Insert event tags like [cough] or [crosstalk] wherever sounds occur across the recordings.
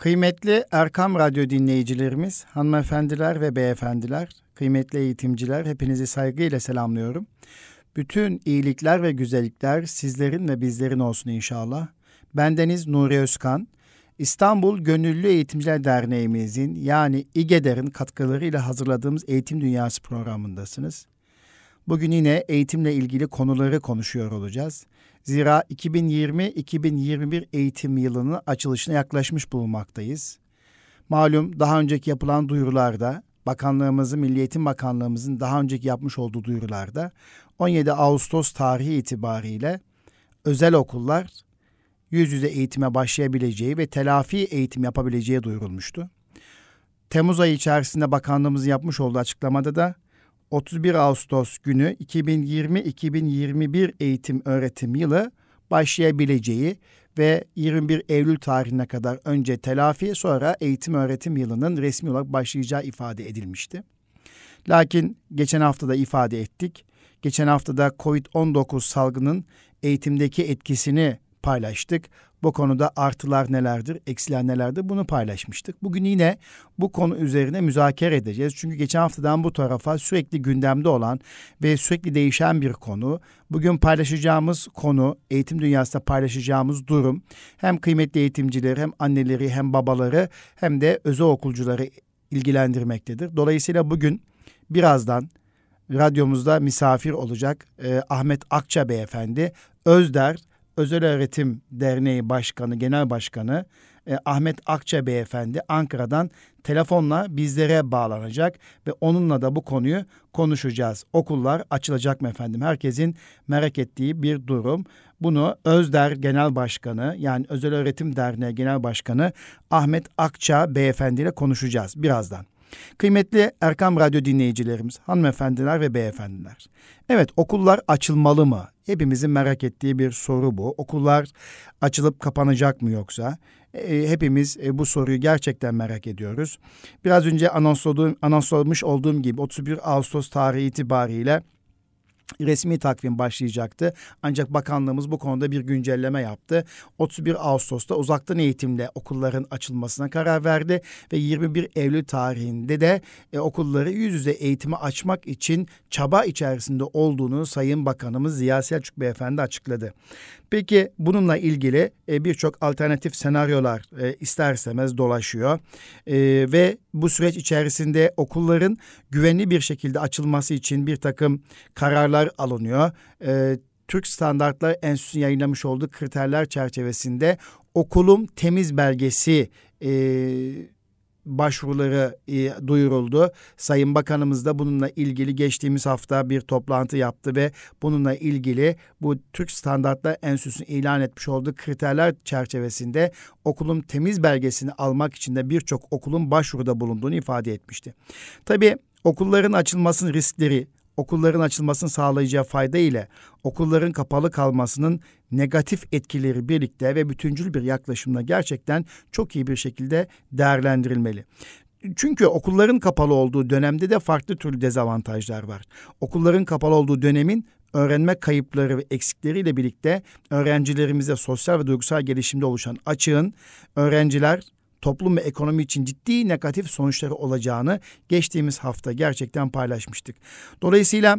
Kıymetli Erkam Radyo dinleyicilerimiz, hanımefendiler ve beyefendiler, kıymetli eğitimciler hepinizi saygıyla selamlıyorum. Bütün iyilikler ve güzellikler sizlerin ve bizlerin olsun inşallah. Bendeniz Nuri Özkan. İstanbul Gönüllü Eğitimciler Derneğimizin yani İGEDER'in katkılarıyla hazırladığımız Eğitim Dünyası programındasınız. Bugün yine eğitimle ilgili konuları konuşuyor olacağız. Zira 2020-2021 eğitim yılının açılışına yaklaşmış bulunmaktayız. Malum daha önceki yapılan duyurularda, bakanlığımızın, Milli Eğitim Bakanlığımızın daha önceki yapmış olduğu duyurularda 17 Ağustos tarihi itibariyle özel okullar yüz yüze eğitime başlayabileceği ve telafi eğitim yapabileceği duyurulmuştu. Temmuz ayı içerisinde bakanlığımız yapmış olduğu açıklamada da 31 Ağustos günü 2020-2021 eğitim öğretim yılı başlayabileceği ve 21 Eylül tarihine kadar önce telafi sonra eğitim öğretim yılının resmi olarak başlayacağı ifade edilmişti. Lakin geçen hafta da ifade ettik. Geçen hafta da COVID-19 salgının eğitimdeki etkisini paylaştık. Bu konuda artılar nelerdir, eksiler nelerdir bunu paylaşmıştık. Bugün yine bu konu üzerine müzakere edeceğiz. Çünkü geçen haftadan bu tarafa sürekli gündemde olan ve sürekli değişen bir konu. Bugün paylaşacağımız konu, eğitim dünyasında paylaşacağımız durum hem kıymetli eğitimcileri hem anneleri hem babaları hem de özel okulcuları ilgilendirmektedir. Dolayısıyla bugün birazdan radyomuzda misafir olacak e, Ahmet Akça Beyefendi Özder Özel Öğretim Derneği Başkanı, Genel Başkanı e, Ahmet Akça Beyefendi Ankara'dan telefonla bizlere bağlanacak ve onunla da bu konuyu konuşacağız. Okullar açılacak mı efendim? Herkesin merak ettiği bir durum. Bunu Özder Genel Başkanı yani Özel Öğretim Derneği Genel Başkanı Ahmet Akça Beyefendi ile konuşacağız birazdan. Kıymetli Erkam Radyo dinleyicilerimiz, hanımefendiler ve beyefendiler. Evet okullar açılmalı mı? Hepimizin merak ettiği bir soru bu. Okullar açılıp kapanacak mı yoksa? E, hepimiz e, bu soruyu gerçekten merak ediyoruz. Biraz önce anonslamış olduğum gibi 31 Ağustos tarihi itibariyle resmi takvim başlayacaktı. Ancak bakanlığımız bu konuda bir güncelleme yaptı. 31 Ağustos'ta uzaktan eğitimle okulların açılmasına karar verdi ve 21 Eylül tarihinde de e, okulları yüz yüze eğitime açmak için çaba içerisinde olduğunu Sayın Bakanımız Ziya Selçuk Beyefendi açıkladı. Peki bununla ilgili e, birçok alternatif senaryolar e, ister istemez dolaşıyor e, ve bu süreç içerisinde okulların güvenli bir şekilde açılması için bir takım kararlar alınıyor. E, Türk Standartlar Enstitüsü yayınlamış olduğu kriterler çerçevesinde okulum temiz belgesi e, başvuruları e, duyuruldu. Sayın Bakanımız da bununla ilgili geçtiğimiz hafta bir toplantı yaptı ve bununla ilgili bu Türk Standartlar Enstitüsü'nün ilan etmiş olduğu kriterler çerçevesinde okulun temiz belgesini almak için de birçok okulun başvuruda bulunduğunu ifade etmişti. Tabii okulların açılmasının riskleri, okulların açılmasını sağlayacağı fayda ile okulların kapalı kalmasının negatif etkileri birlikte ve bütüncül bir yaklaşımla gerçekten çok iyi bir şekilde değerlendirilmeli. Çünkü okulların kapalı olduğu dönemde de farklı türlü dezavantajlar var. Okulların kapalı olduğu dönemin öğrenme kayıpları ve eksikleriyle birlikte öğrencilerimize sosyal ve duygusal gelişimde oluşan açığın öğrenciler toplum ve ekonomi için ciddi negatif sonuçları olacağını geçtiğimiz hafta gerçekten paylaşmıştık. Dolayısıyla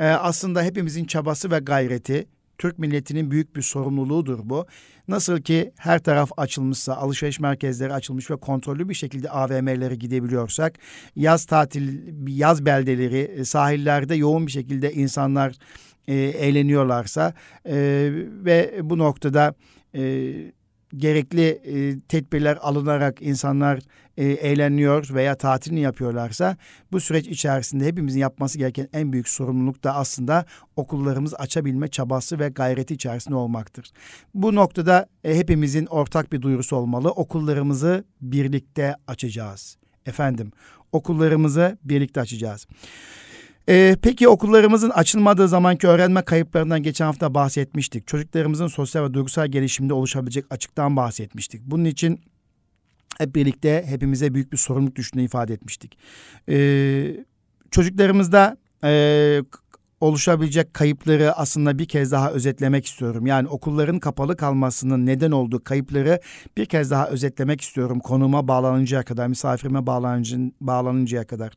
e, aslında hepimizin çabası ve gayreti Türk milletinin büyük bir sorumluluğudur bu. Nasıl ki her taraf açılmışsa, alışveriş merkezleri açılmış ve kontrollü bir şekilde AVM'lere gidebiliyorsak, yaz tatil, yaz beldeleri, e, sahillerde yoğun bir şekilde insanlar e, eğleniyorlarsa e, ve bu noktada e, gerekli e, tedbirler alınarak insanlar e, eğleniyor veya tatilini yapıyorlarsa bu süreç içerisinde hepimizin yapması gereken en büyük sorumluluk da aslında okullarımız açabilme çabası ve gayreti içerisinde olmaktır. Bu noktada e, hepimizin ortak bir duyurusu olmalı. Okullarımızı birlikte açacağız. Efendim, okullarımızı birlikte açacağız. Ee, peki okullarımızın açılmadığı zamanki öğrenme kayıplarından geçen hafta bahsetmiştik. Çocuklarımızın sosyal ve duygusal gelişimde oluşabilecek açıktan bahsetmiştik. Bunun için hep birlikte hepimize büyük bir sorumluluk düştüğünü ifade etmiştik. Ee, çocuklarımızda e, oluşabilecek kayıpları aslında bir kez daha özetlemek istiyorum. Yani okulların kapalı kalmasının neden olduğu kayıpları bir kez daha özetlemek istiyorum. Konuma bağlanıncaya kadar, misafirime bağlanıncaya kadar.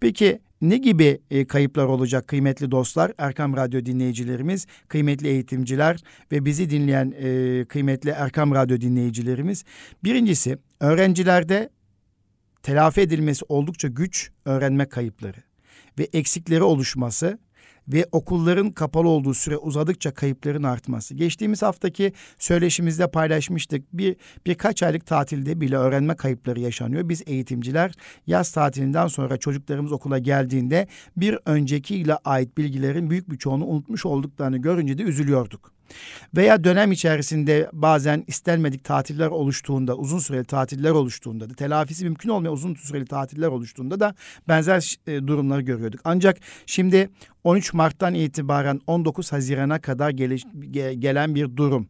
Peki ne gibi e, kayıplar olacak kıymetli dostlar, Erkam Radyo dinleyicilerimiz, kıymetli eğitimciler ve bizi dinleyen e, kıymetli Erkam Radyo dinleyicilerimiz? Birincisi öğrencilerde telafi edilmesi oldukça güç öğrenme kayıpları ve eksikleri oluşması ve okulların kapalı olduğu süre uzadıkça kayıpların artması. Geçtiğimiz haftaki söyleşimizde paylaşmıştık. Bir birkaç aylık tatilde bile öğrenme kayıpları yaşanıyor. Biz eğitimciler yaz tatilinden sonra çocuklarımız okula geldiğinde bir öncekiyle ait bilgilerin büyük bir çoğunu unutmuş olduklarını görünce de üzülüyorduk. Veya dönem içerisinde bazen istenmedik tatiller oluştuğunda, uzun süreli tatiller oluştuğunda da telafisi mümkün olmayan uzun süreli tatiller oluştuğunda da benzer e, durumları görüyorduk. Ancak şimdi 13 Mart'tan itibaren 19 Haziran'a kadar gele, gelen bir durum.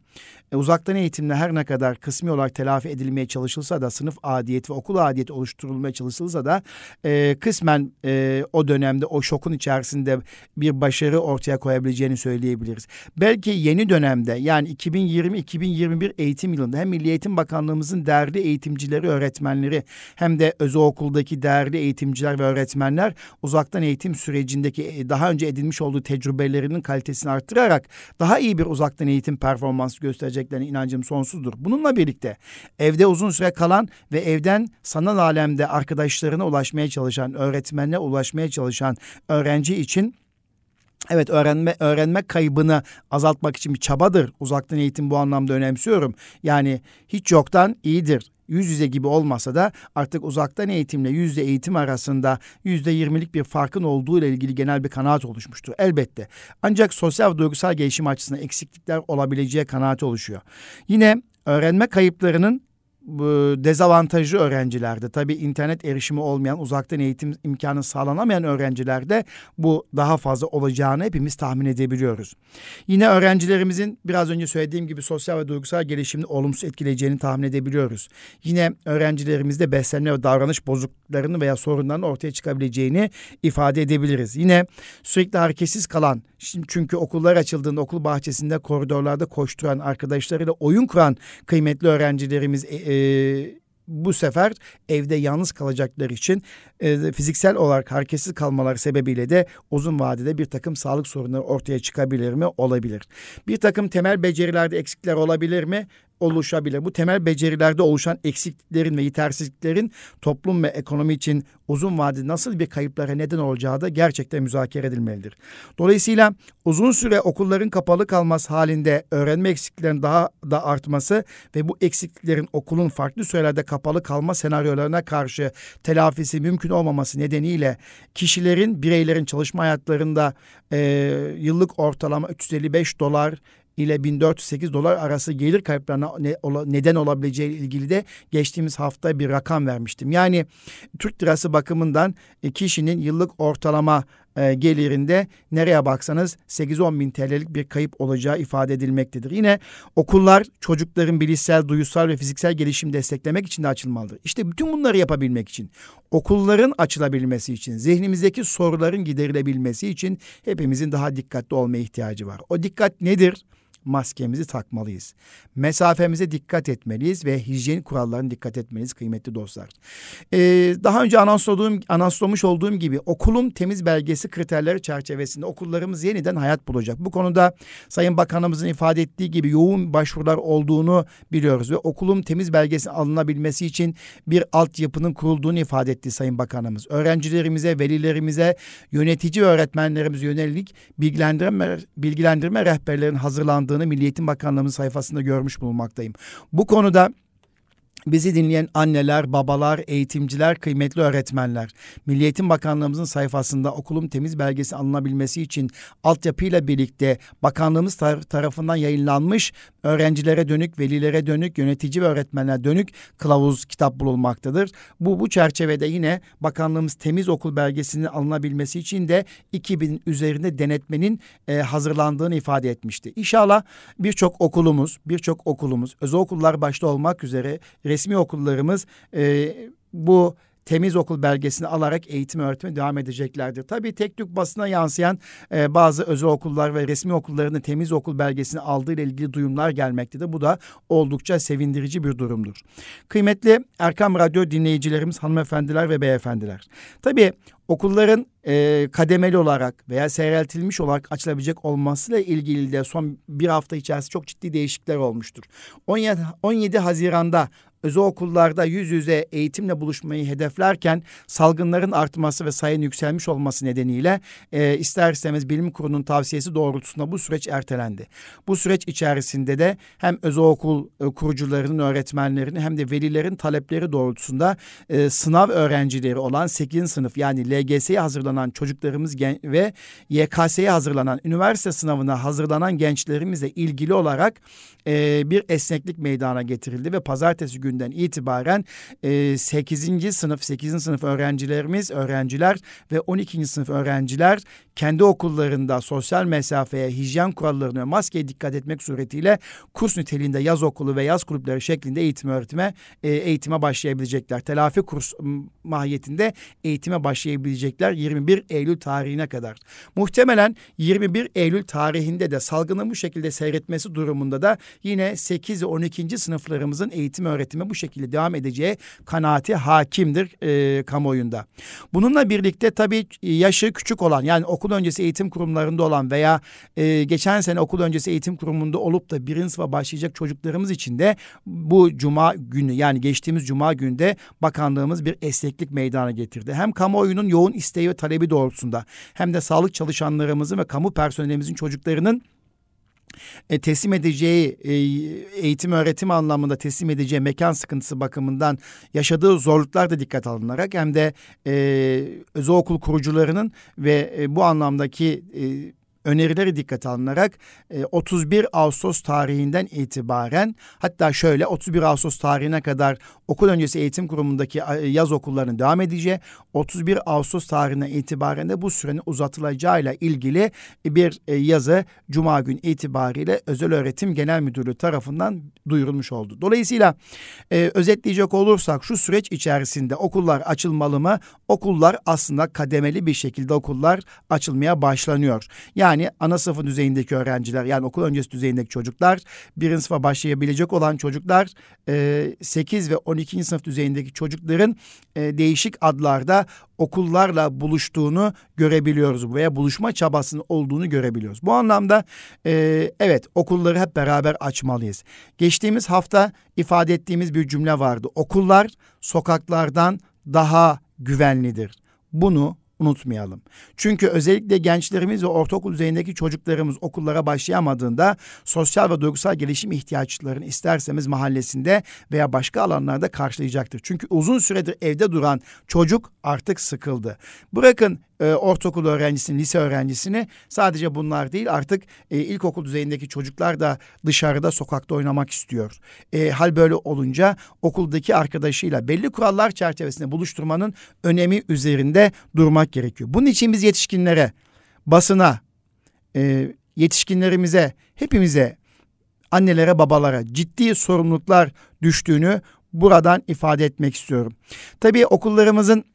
E, uzaktan eğitimle her ne kadar kısmi olarak telafi edilmeye çalışılsa da sınıf adiyeti ve okul adiyeti oluşturulmaya çalışılsa da e, kısmen e, o dönemde o şokun içerisinde bir başarı ortaya koyabileceğini söyleyebiliriz. Belki yeni dönemde yani 2020-2021 eğitim yılında hem Milli Eğitim Bakanlığımızın değerli eğitimcileri, öğretmenleri hem de özel okuldaki değerli eğitimciler ve öğretmenler uzaktan eğitim sürecindeki e, daha önce edinmiş olduğu tecrübelerinin kalitesini arttırarak daha iyi bir uzaktan eğitim performansı göstereceklerine inancım sonsuzdur. Bununla birlikte evde uzun süre kalan ve evden sanal alemde arkadaşlarına ulaşmaya çalışan, öğretmenine ulaşmaya çalışan öğrenci için Evet öğrenme öğrenme kaybını azaltmak için bir çabadır. Uzaktan eğitim bu anlamda önemsiyorum. Yani hiç yoktan iyidir yüz yüze gibi olmasa da artık uzaktan eğitimle yüz yüze eğitim arasında yüzde yirmilik bir farkın olduğu ile ilgili genel bir kanaat oluşmuştur. Elbette. Ancak sosyal ve duygusal gelişim açısından eksiklikler olabileceği kanaati oluşuyor. Yine öğrenme kayıplarının dezavantajlı öğrencilerde tabii internet erişimi olmayan uzaktan eğitim imkanı sağlanamayan öğrencilerde bu daha fazla olacağını hepimiz tahmin edebiliyoruz. Yine öğrencilerimizin biraz önce söylediğim gibi sosyal ve duygusal gelişimini olumsuz etkileyeceğini tahmin edebiliyoruz. Yine öğrencilerimizde beslenme ve davranış bozukluklarını veya sorunlarının ortaya çıkabileceğini ifade edebiliriz. Yine sürekli hareketsiz kalan Şimdi çünkü okullar açıldığında okul bahçesinde koridorlarda koşturan arkadaşlarıyla oyun kuran kıymetli öğrencilerimiz e, e, bu sefer evde yalnız kalacakları için e, fiziksel olarak hareketsiz kalmaları sebebiyle de uzun vadede bir takım sağlık sorunları ortaya çıkabilir mi? Olabilir. Bir takım temel becerilerde eksikler olabilir mi? Oluşabilir. Bu temel becerilerde oluşan eksikliklerin ve yetersizliklerin toplum ve ekonomi için uzun vadede nasıl bir kayıplara neden olacağı da gerçekten müzakere edilmelidir. Dolayısıyla uzun süre okulların kapalı kalması halinde öğrenme eksikliklerinin daha da artması ve bu eksikliklerin okulun farklı sürelerde kapalı kalma senaryolarına karşı telafisi mümkün olmaması nedeniyle kişilerin, bireylerin çalışma hayatlarında e, yıllık ortalama 355 dolar ile 1408 dolar arası gelir kayıplarına neden olabileceği ilgili de geçtiğimiz hafta bir rakam vermiştim. Yani Türk lirası bakımından e, kişinin yıllık ortalama e, gelirinde nereye baksanız 8-10 bin TL'lik bir kayıp olacağı ifade edilmektedir. Yine okullar çocukların bilişsel, duyusal ve fiziksel gelişim desteklemek için de açılmalıdır. İşte bütün bunları yapabilmek için, okulların açılabilmesi için, zihnimizdeki soruların giderilebilmesi için hepimizin daha dikkatli olmaya ihtiyacı var. O dikkat nedir? Maskemizi takmalıyız. Mesafemize dikkat etmeliyiz ve hijyen kurallarına dikkat etmeliyiz kıymetli dostlar. Ee, daha önce anonsladuğum, anonslamış olduğum gibi okulun temiz belgesi kriterleri çerçevesinde okullarımız yeniden hayat bulacak. Bu konuda Sayın Bakanımızın ifade ettiği gibi yoğun başvurular olduğunu biliyoruz ve okulun temiz belgesi alınabilmesi için bir altyapının kurulduğunu ifade etti Sayın Bakanımız. Öğrencilerimize, velilerimize, yönetici öğretmenlerimize yönelik bilgilendirme, bilgilendirme rehberlerin hazırlandığı yapıldığını Milli Eğitim Bakanlığımız sayfasında görmüş bulunmaktayım. Bu konuda Bizi dinleyen anneler, babalar, eğitimciler, kıymetli öğretmenler. Milli Eğitim Bakanlığımızın sayfasında okulum temiz belgesi alınabilmesi için altyapıyla birlikte bakanlığımız tar- tarafından yayınlanmış öğrencilere dönük, velilere dönük, yönetici ve öğretmenler dönük kılavuz kitap bulunmaktadır. Bu bu çerçevede yine bakanlığımız temiz okul belgesinin alınabilmesi için de 2000 üzerinde denetmenin e, hazırlandığını ifade etmişti. İnşallah birçok okulumuz, birçok okulumuz, özel okullar başta olmak üzere resmi okullarımız e, bu temiz okul belgesini alarak eğitim öğretime devam edeceklerdir. Tabii tek tük basına yansıyan e, bazı özel okullar ve resmi okulların temiz okul belgesini aldığı ile ilgili duyumlar gelmektedir. Bu da oldukça sevindirici bir durumdur. Kıymetli Erkam Radyo dinleyicilerimiz, hanımefendiler ve beyefendiler. Tabii okulların e, kademeli olarak veya seyreltilmiş olarak açılabilecek olmasıyla ilgili de son bir hafta içerisinde çok ciddi değişiklikler olmuştur. 17, 17 Haziran'da özel okullarda yüz yüze eğitimle buluşmayı hedeflerken salgınların artması ve sayının yükselmiş olması nedeniyle e, ister istemez bilim kurulunun tavsiyesi doğrultusunda bu süreç ertelendi. Bu süreç içerisinde de hem özel okul e, kurucularının, öğretmenlerinin hem de velilerin talepleri doğrultusunda e, sınav öğrencileri olan 8. sınıf yani LGS'ye hazırlanan çocuklarımız gen ve YKS'ye hazırlanan üniversite sınavına hazırlanan gençlerimizle ilgili olarak e, bir esneklik meydana getirildi ve pazartesi gününden itibaren e, 8. sınıf 8. sınıf öğrencilerimiz öğrenciler ve 12. sınıf öğrenciler kendi okullarında sosyal mesafeye, hijyen kurallarına ve maskeye dikkat etmek suretiyle kurs niteliğinde yaz okulu ve yaz kulüpleri şeklinde eğitim öğretime e, eğitime başlayabilecekler. Telafi kurs mahiyetinde eğitime başlayabilecekler 21 Eylül tarihine kadar. Muhtemelen 21 Eylül tarihinde de salgının bu şekilde seyretmesi durumunda da yine 8 ve 12. sınıflarımızın eğitim öğretimi bu şekilde devam edeceği kanaati hakimdir e, kamuoyunda. Bununla birlikte tabii yaşı küçük olan yani okul öncesi eğitim kurumlarında olan veya e, geçen sene okul öncesi eğitim kurumunda olup da birinci sınıfa başlayacak çocuklarımız için de bu cuma günü yani geçtiğimiz cuma günde bakanlığımız bir esneklik meydana getirdi. Hem kamuoyunun yoğun isteği ve talebi doğrultusunda hem de sağlık çalışanlarımızın ve kamu personelimizin çocuklarının e, teslim edeceği e, eğitim öğretim anlamında teslim edeceği mekan sıkıntısı bakımından yaşadığı zorluklar da dikkat alınarak hem de e, özel okul kurucularının ve e, bu anlamdaki e, önerileri dikkate alınarak 31 e, Ağustos tarihinden itibaren hatta şöyle 31 Ağustos tarihine kadar okul öncesi eğitim kurumundaki e, yaz okullarının devam edeceği 31 Ağustos tarihine itibaren de bu sürenin uzatılacağıyla ilgili bir e, yazı Cuma gün itibariyle Özel Öğretim Genel Müdürlüğü tarafından duyurulmuş oldu. Dolayısıyla e, özetleyecek olursak şu süreç içerisinde okullar açılmalı mı? Okullar aslında kademeli bir şekilde okullar açılmaya başlanıyor. Yani yani ana sınıfı düzeyindeki öğrenciler yani okul öncesi düzeyindeki çocuklar birinci sınıfa başlayabilecek olan çocuklar e, 8 ve 12. sınıf düzeyindeki çocukların e, değişik adlarda okullarla buluştuğunu görebiliyoruz veya buluşma çabasının olduğunu görebiliyoruz. Bu anlamda e, evet okulları hep beraber açmalıyız. Geçtiğimiz hafta ifade ettiğimiz bir cümle vardı. Okullar sokaklardan daha güvenlidir. Bunu unutmayalım. Çünkü özellikle gençlerimiz ve ortaokul düzeyindeki çocuklarımız okullara başlayamadığında sosyal ve duygusal gelişim ihtiyaçlarını isterseniz mahallesinde veya başka alanlarda karşılayacaktır. Çünkü uzun süredir evde duran çocuk artık sıkıldı. Bırakın e, ortaokul öğrencisini, lise öğrencisini sadece bunlar değil artık e, ilkokul düzeyindeki çocuklar da dışarıda sokakta oynamak istiyor. E, hal böyle olunca okuldaki arkadaşıyla belli kurallar çerçevesinde buluşturmanın önemi üzerinde durmak gerekiyor. Bunun için biz yetişkinlere, basına, e, yetişkinlerimize, hepimize, annelere, babalara ciddi sorumluluklar düştüğünü buradan ifade etmek istiyorum. Tabii okullarımızın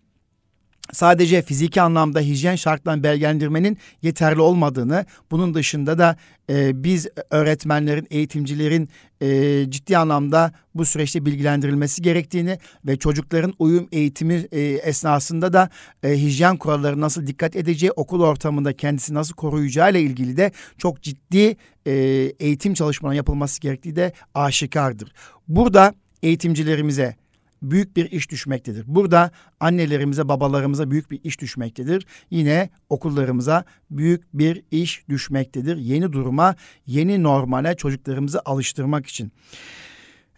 sadece fiziki anlamda hijyen şartlarını belgelendirmenin yeterli olmadığını, bunun dışında da e, biz öğretmenlerin, eğitimcilerin e, ciddi anlamda bu süreçte bilgilendirilmesi gerektiğini ve çocukların uyum eğitimi e, esnasında da e, hijyen kuralları nasıl dikkat edeceği, okul ortamında kendisi nasıl koruyacağı ile ilgili de çok ciddi e, eğitim çalışmalarının yapılması gerektiği de aşikardır. Burada eğitimcilerimize, büyük bir iş düşmektedir. Burada annelerimize, babalarımıza büyük bir iş düşmektedir. Yine okullarımıza büyük bir iş düşmektedir. Yeni duruma, yeni normale çocuklarımızı alıştırmak için.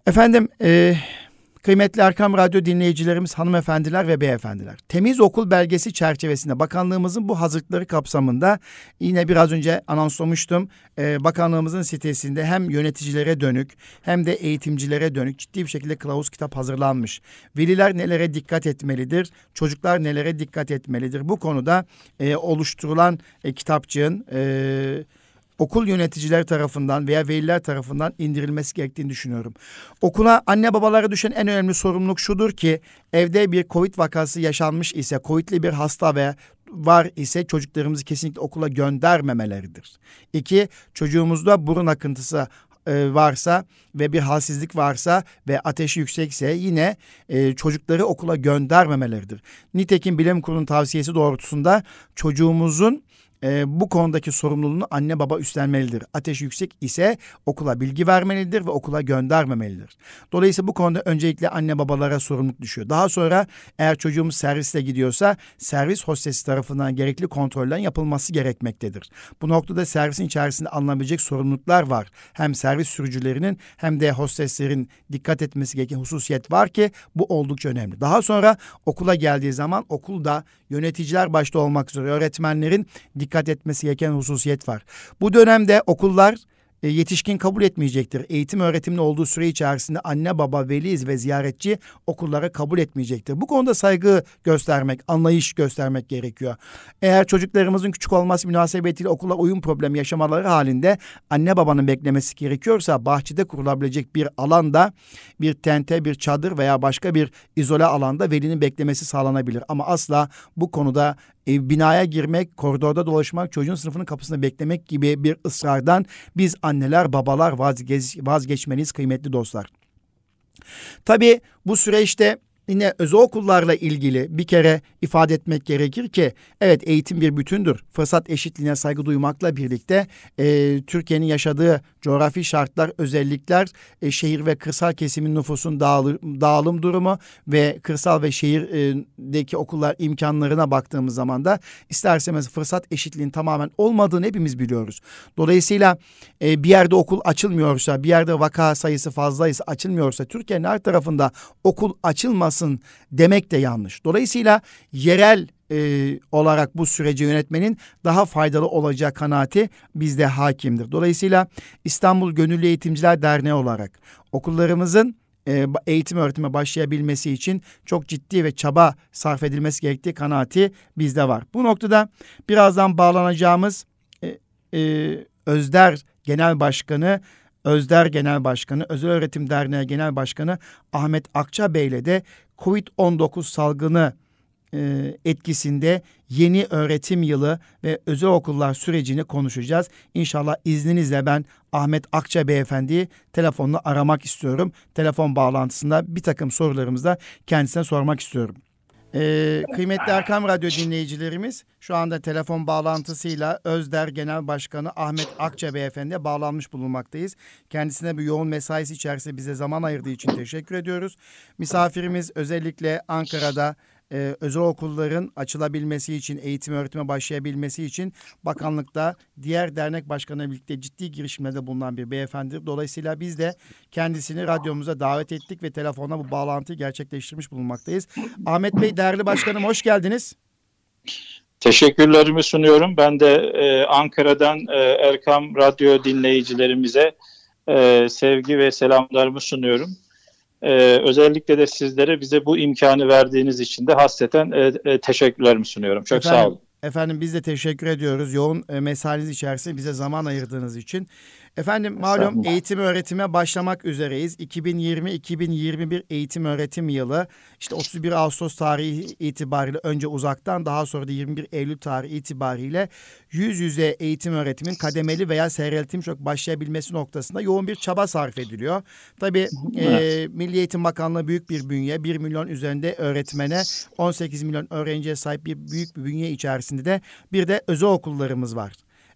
Efendim, e, Kıymetli Erkam Radyo dinleyicilerimiz, hanımefendiler ve beyefendiler. Temiz okul belgesi çerçevesinde bakanlığımızın bu hazırlıkları kapsamında yine biraz önce anonslamıştım. E, bakanlığımızın sitesinde hem yöneticilere dönük hem de eğitimcilere dönük ciddi bir şekilde kılavuz kitap hazırlanmış. Veliler nelere dikkat etmelidir? Çocuklar nelere dikkat etmelidir? Bu konuda e, oluşturulan e, kitapçığın... E, okul yöneticiler tarafından veya veliler tarafından indirilmesi gerektiğini düşünüyorum. Okula anne babalara düşen en önemli sorumluluk şudur ki evde bir Covid vakası yaşanmış ise, Covid'li bir hasta ve var ise çocuklarımızı kesinlikle okula göndermemeleridir. İki, çocuğumuzda burun akıntısı e, varsa ve bir halsizlik varsa ve ateşi yüksekse yine e, çocukları okula göndermemeleridir. Nitekim bilim kurulunun tavsiyesi doğrultusunda çocuğumuzun e, bu konudaki sorumluluğunu anne baba üstlenmelidir. Ateş yüksek ise okula bilgi vermelidir ve okula göndermemelidir. Dolayısıyla bu konuda öncelikle anne babalara sorumluluk düşüyor. Daha sonra eğer çocuğumuz servisle gidiyorsa servis hostesi tarafından gerekli kontrollerin yapılması gerekmektedir. Bu noktada servisin içerisinde alınabilecek sorumluluklar var. Hem servis sürücülerinin hem de hosteslerin dikkat etmesi gereken hususiyet var ki bu oldukça önemli. Daha sonra okula geldiği zaman okulda yöneticiler başta olmak üzere öğretmenlerin dikkat etmesi gereken hususiyet var. Bu dönemde okullar e, yetişkin kabul etmeyecektir. Eğitim öğretimli olduğu süre içerisinde anne baba, veliz ve ziyaretçi okullara kabul etmeyecektir. Bu konuda saygı göstermek, anlayış göstermek gerekiyor. Eğer çocuklarımızın küçük olması münasebetiyle okula uyum problemi yaşamaları halinde anne babanın beklemesi gerekiyorsa bahçede kurulabilecek bir alanda bir tente, bir çadır veya başka bir izole alanda velinin beklemesi sağlanabilir. Ama asla bu konuda e, binaya girmek, koridorda dolaşmak, çocuğun sınıfının kapısında beklemek gibi bir ısrardan biz anneler, babalar vazgeç, vazgeçmeliyiz kıymetli dostlar. Tabii bu süreçte yine özel okullarla ilgili bir kere ifade etmek gerekir ki evet eğitim bir bütündür. Fırsat eşitliğine saygı duymakla birlikte e, Türkiye'nin yaşadığı coğrafi şartlar, özellikler, e, şehir ve kırsal kesimin nüfusun dağılım, dağılım durumu ve kırsal ve şehirdeki okullar imkanlarına baktığımız zaman da isterseniz fırsat eşitliğinin tamamen olmadığını hepimiz biliyoruz. Dolayısıyla e, bir yerde okul açılmıyorsa, bir yerde vaka sayısı fazlaysa açılmıyorsa Türkiye'nin her tarafında okul açılmasın demek de yanlış. Dolayısıyla yerel e, olarak bu süreci yönetmenin daha faydalı olacağı kanaati bizde hakimdir. Dolayısıyla İstanbul Gönüllü Eğitimciler Derneği olarak okullarımızın e, eğitim öğretime başlayabilmesi için çok ciddi ve çaba sarf edilmesi gerektiği kanaati bizde var. Bu noktada birazdan bağlanacağımız e, e, Özder Genel Başkanı Özder Genel Başkanı, Özel Öğretim Derneği Genel Başkanı Ahmet Akça Bey ile de COVID-19 salgını e, etkisinde yeni öğretim yılı ve özel okullar sürecini konuşacağız. İnşallah izninizle ben Ahmet Akça Beyefendi'yi telefonla aramak istiyorum. Telefon bağlantısında bir takım sorularımızı da kendisine sormak istiyorum. Ee, kıymetli Erkam Radyo dinleyicilerimiz şu anda telefon bağlantısıyla Özder Genel Başkanı Ahmet Akça Beyefendi'ye bağlanmış bulunmaktayız. Kendisine bir yoğun mesaisi içerisinde bize zaman ayırdığı için teşekkür ediyoruz. Misafirimiz özellikle Ankara'da e, özel okulların açılabilmesi için, eğitim öğretime başlayabilmesi için bakanlıkta diğer dernek başkanı birlikte ciddi girişimlerde bulunan bir beyefendidir. Dolayısıyla biz de kendisini radyomuza davet ettik ve telefonla bu bağlantıyı gerçekleştirmiş bulunmaktayız. Ahmet Bey değerli başkanım hoş geldiniz. Teşekkürlerimi sunuyorum. Ben de e, Ankara'dan e, Erkam Radyo dinleyicilerimize e, sevgi ve selamlarımı sunuyorum. Ee, özellikle de sizlere bize bu imkanı verdiğiniz için de hasreten e, e, teşekkürlerimi sunuyorum. Çok efendim, sağ olun. Efendim biz de teşekkür ediyoruz yoğun e, mesainiz içerisinde bize zaman ayırdığınız için. Efendim malum eğitim öğretime başlamak üzereyiz. 2020-2021 eğitim öğretim yılı işte 31 Ağustos tarihi itibariyle önce uzaktan daha sonra da 21 Eylül tarihi itibariyle yüz yüze eğitim öğretimin kademeli veya seyreltilmiş olarak başlayabilmesi noktasında yoğun bir çaba sarf ediliyor. Tabii evet. e, Milli Eğitim Bakanlığı büyük bir bünye 1 milyon üzerinde öğretmene 18 milyon öğrenciye sahip bir büyük bir bünye içerisinde de bir de özel okullarımız var.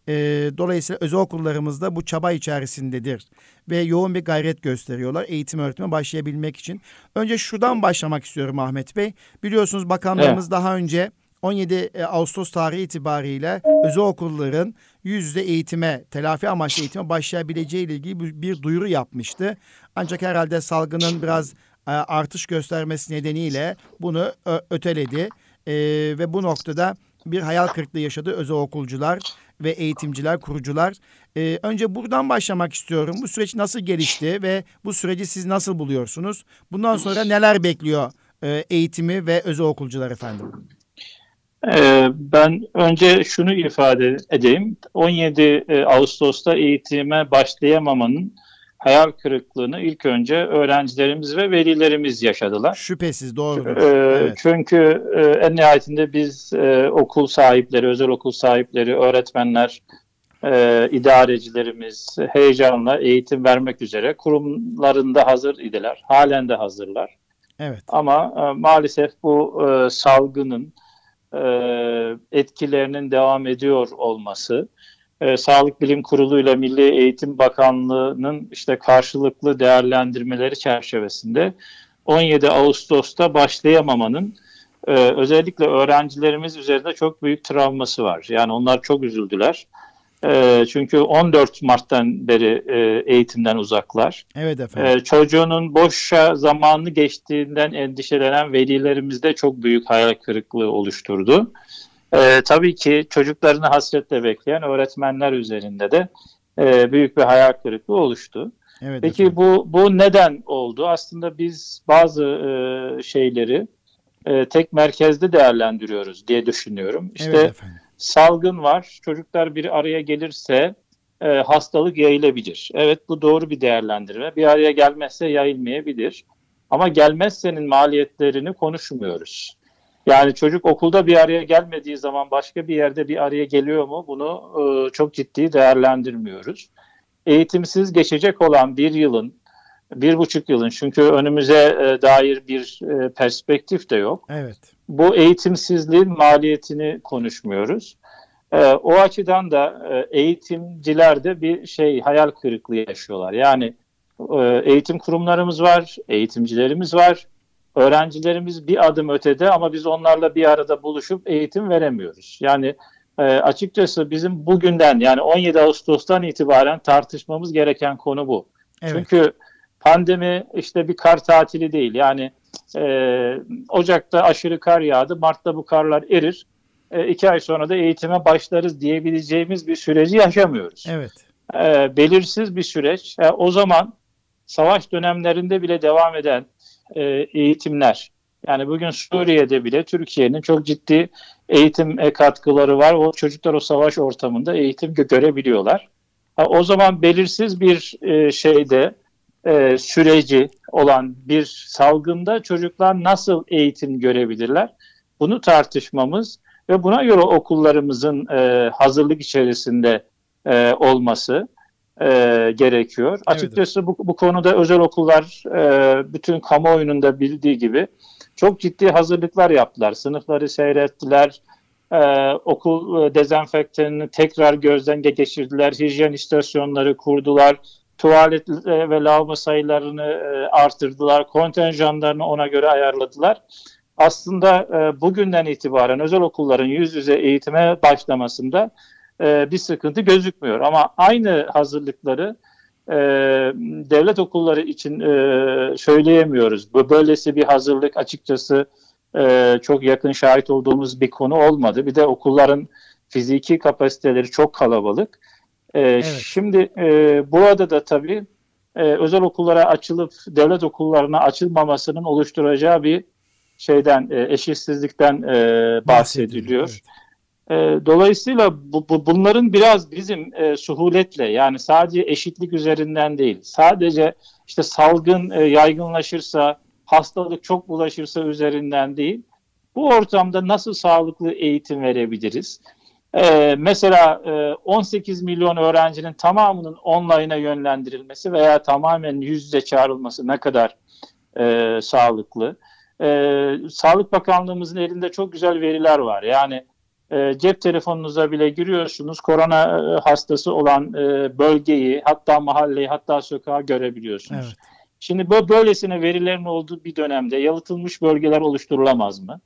E, dolayısıyla özel okullarımızda bu çaba içerisindedir ve yoğun bir gayret gösteriyorlar eğitim öğretime başlayabilmek için. Önce şuradan başlamak istiyorum Ahmet Bey. Biliyorsunuz bakanlığımız evet. daha önce 17 e, Ağustos tarihi itibariyle özel okulların yüz yüze eğitime, telafi amaçlı eğitime başlayabileceği ile ilgili bir duyuru yapmıştı. Ancak herhalde salgının biraz e, artış göstermesi nedeniyle bunu öteledi. E, ve bu noktada bir hayal kırıklığı yaşadı özel okulcular ve eğitimciler, kurucular. Ee, önce buradan başlamak istiyorum. Bu süreç nasıl gelişti ve bu süreci siz nasıl buluyorsunuz? Bundan sonra neler bekliyor e, eğitimi ve özel okulcular efendim? Ee, ben önce şunu ifade edeyim. 17 e, Ağustos'ta eğitime başlayamamanın hayal kırıklığını ilk önce öğrencilerimiz ve velilerimiz yaşadılar. Şüphesiz doğru. Ee, evet. Çünkü e, en nihayetinde biz e, okul sahipleri, özel okul sahipleri, öğretmenler, idarecilerimiz heyecanla eğitim vermek üzere kurumlarında hazır idiler. Halen de hazırlar. Evet. Ama maalesef bu salgının e, etkilerinin devam ediyor olması, e, Sağlık Bilim Kurulu ile Milli Eğitim Bakanlığı'nın işte karşılıklı değerlendirmeleri çerçevesinde 17 Ağustos'ta başlayamamanın e, özellikle öğrencilerimiz üzerinde çok büyük travması var. Yani onlar çok üzüldüler. E, çünkü 14 Mart'tan beri e, eğitimden uzaklar. Evet efendim. E, çocuğunun boşa zamanını geçtiğinden endişelenen velilerimizde çok büyük hayal kırıklığı oluşturdu. E, tabii ki çocuklarını hasretle bekleyen öğretmenler üzerinde de e, büyük bir hayal kırıklığı oluştu. Evet, Peki efendim. bu bu neden oldu? Aslında biz bazı e, şeyleri e, tek merkezde değerlendiriyoruz diye düşünüyorum. İşte evet efendim salgın var. Çocuklar bir araya gelirse e, hastalık yayılabilir. Evet bu doğru bir değerlendirme. Bir araya gelmezse yayılmayabilir. Ama gelmezsenin maliyetlerini konuşmuyoruz. Yani çocuk okulda bir araya gelmediği zaman başka bir yerde bir araya geliyor mu bunu e, çok ciddi değerlendirmiyoruz. Eğitimsiz geçecek olan bir yılın, bir buçuk yılın çünkü önümüze e, dair bir e, perspektif de yok. Evet bu eğitimsizliğin maliyetini konuşmuyoruz. E, o açıdan da e, eğitimciler de bir şey hayal kırıklığı yaşıyorlar. Yani e, eğitim kurumlarımız var, eğitimcilerimiz var, öğrencilerimiz bir adım ötede ama biz onlarla bir arada buluşup eğitim veremiyoruz. Yani e, açıkçası bizim bugünden yani 17 Ağustos'tan itibaren tartışmamız gereken konu bu. Evet. Çünkü pandemi işte bir kar tatili değil. Yani e, Ocak'ta aşırı kar yağdı, Mart'ta bu karlar erir. E, iki ay sonra da eğitime başlarız diyebileceğimiz bir süreci yaşamıyoruz. Evet. E, belirsiz bir süreç. E, o zaman savaş dönemlerinde bile devam eden e, eğitimler, yani bugün Suriye'de bile Türkiye'nin çok ciddi eğitim katkıları var. O çocuklar o savaş ortamında eğitim görebiliyorlar. O zaman belirsiz bir e, şeyde e, süreci olan bir salgında çocuklar nasıl eğitim görebilirler? Bunu tartışmamız ve buna göre okullarımızın e, hazırlık içerisinde e, olması e, gerekiyor. Evet. Açıkçası bu, bu konuda özel okullar e, bütün kamuoyunun da bildiği gibi çok ciddi hazırlıklar yaptılar. Sınıfları seyrettiler, e, okul e, dezenfektanını tekrar gözden geçirdiler, hijyen istasyonları kurdular, tuvalet e, ve lavabo sayılarını e, artırdılar, kontenjanlarını ona göre ayarladılar. Aslında e, bugünden itibaren özel okulların yüz yüze eğitime başlamasında bir sıkıntı gözükmüyor. Ama aynı hazırlıkları devlet okulları için söyleyemiyoruz. Böylesi bir hazırlık açıkçası çok yakın şahit olduğumuz bir konu olmadı. Bir de okulların fiziki kapasiteleri çok kalabalık. Ee, evet. Şimdi e, burada da tabii e, özel okullara açılıp devlet okullarına açılmamasının oluşturacağı bir şeyden e, eşitsizlikten e, bahsediliyor. Evet. E, dolayısıyla bu, bu, bunların biraz bizim e, suhuletle yani sadece eşitlik üzerinden değil, sadece işte salgın e, yaygınlaşırsa, hastalık çok bulaşırsa üzerinden değil, bu ortamda nasıl sağlıklı eğitim verebiliriz? Ee, mesela e, 18 milyon öğrencinin tamamının online'a yönlendirilmesi veya tamamen yüz yüze çağrılması ne kadar e, sağlıklı? E, Sağlık Bakanlığımızın elinde çok güzel veriler var. Yani e, cep telefonunuza bile giriyorsunuz. Korona e, hastası olan e, bölgeyi, hatta mahalleyi, hatta sokağı görebiliyorsunuz. Evet. Şimdi bu böylesine verilerin olduğu bir dönemde yalıtılmış bölgeler oluşturulamaz mı?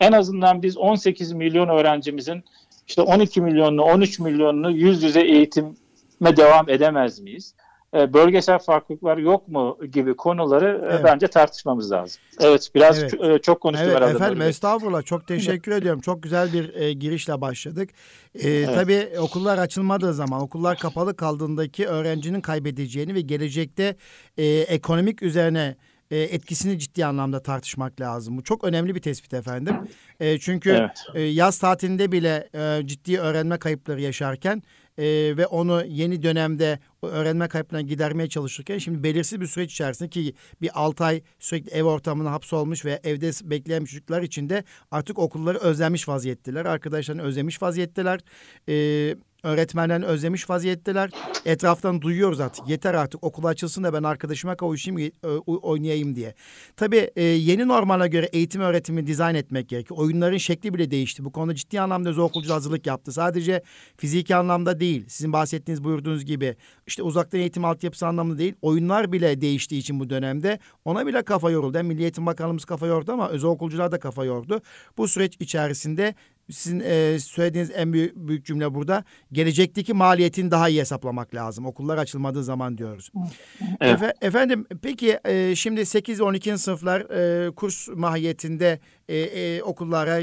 En azından biz 18 milyon öğrencimizin işte 12 milyonlu, 13 milyonlu yüz yüze eğitime devam edemez miyiz? E, bölgesel farklılıklar yok mu gibi konuları e, evet. bence tartışmamız lazım. Evet biraz evet. E, çok konuştum evet, herhalde. Efendim estağfurullah çok [laughs] teşekkür ediyorum. Çok güzel bir e, girişle başladık. E, evet. Tabii okullar açılmadığı zaman okullar kapalı kaldığındaki öğrencinin kaybedeceğini ve gelecekte e, ekonomik üzerine e, etkisini ciddi anlamda tartışmak lazım. Bu çok önemli bir tespit efendim. E, çünkü Evet. e, yaz tatilinde bile e, ciddi öğrenme kayıpları yaşarken e, ve onu yeni dönemde öğrenme kayıplarını gidermeye çalışırken şimdi belirsiz bir süreç içerisinde ki bir 6 ay sürekli ev ortamına hapsolmuş ve evde bekleyen çocuklar için de artık okulları özlemiş vaziyetteler. Arkadaşlarını özlemiş vaziyetteler. E, öğretmenlerini özlemiş vaziyetteler. Etraftan duyuyoruz artık. Yeter artık okul açılsın da ben arkadaşıma kavuşayım, e, oynayayım diye. Tabii e, yeni normala göre eğitim öğretimi dizayn etmek gerekiyor. Oyunların şekli bile değişti. Bu konuda ciddi anlamda özel okulcu hazırlık yaptı. Sadece fiziki anlamda değil. Sizin bahsettiğiniz buyurduğunuz gibi işte uzaktan eğitim altyapısı anlamında değil. Oyunlar bile değiştiği için bu dönemde ona bile kafa yoruldu. Milli Eğitim Bakanlığımız kafa yordu ama özel okulcular da kafa yordu. Bu süreç içerisinde sizin e, söylediğiniz en büyük, büyük cümle burada. Gelecekteki maliyetini daha iyi hesaplamak lazım. Okullar açılmadığı zaman diyoruz. Evet. Efe- efendim peki e, şimdi 8 12. sınıflar e, kurs mahiyetinde e, e, okullara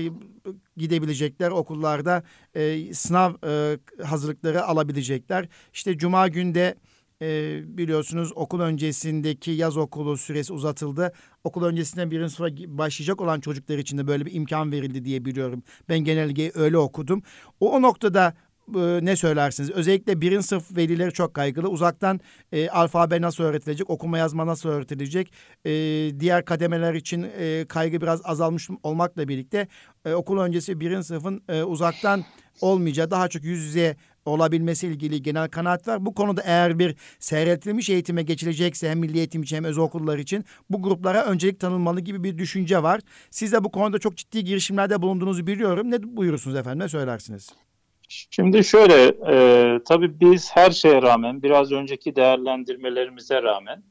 gidebilecekler. Okullarda e, sınav e, hazırlıkları alabilecekler. İşte cuma günde e, biliyorsunuz okul öncesindeki yaz okulu süresi uzatıldı. Okul öncesinden birinci sınıfa başlayacak olan çocuklar için de böyle bir imkan verildi diye biliyorum. Ben genelgeyi öyle okudum. O, o noktada e, ne söylersiniz? Özellikle birinci sınıf velileri çok kaygılı. Uzaktan e, alfabe nasıl öğretilecek, okuma yazma nasıl öğretilecek? E, diğer kademeler için e, kaygı biraz azalmış olmakla birlikte e, okul öncesi birinci sınıfın e, uzaktan olmayacağı, daha çok yüz yüze olabilmesi ilgili genel kanaat var. Bu konuda eğer bir seyretilmiş eğitime geçilecekse hem milli eğitim için hem özel okullar için bu gruplara öncelik tanınmalı gibi bir düşünce var. Siz de bu konuda çok ciddi girişimlerde bulunduğunuzu biliyorum. Ne buyurursunuz efendim? Ne söylersiniz? Şimdi şöyle, e, tabii biz her şeye rağmen, biraz önceki değerlendirmelerimize rağmen,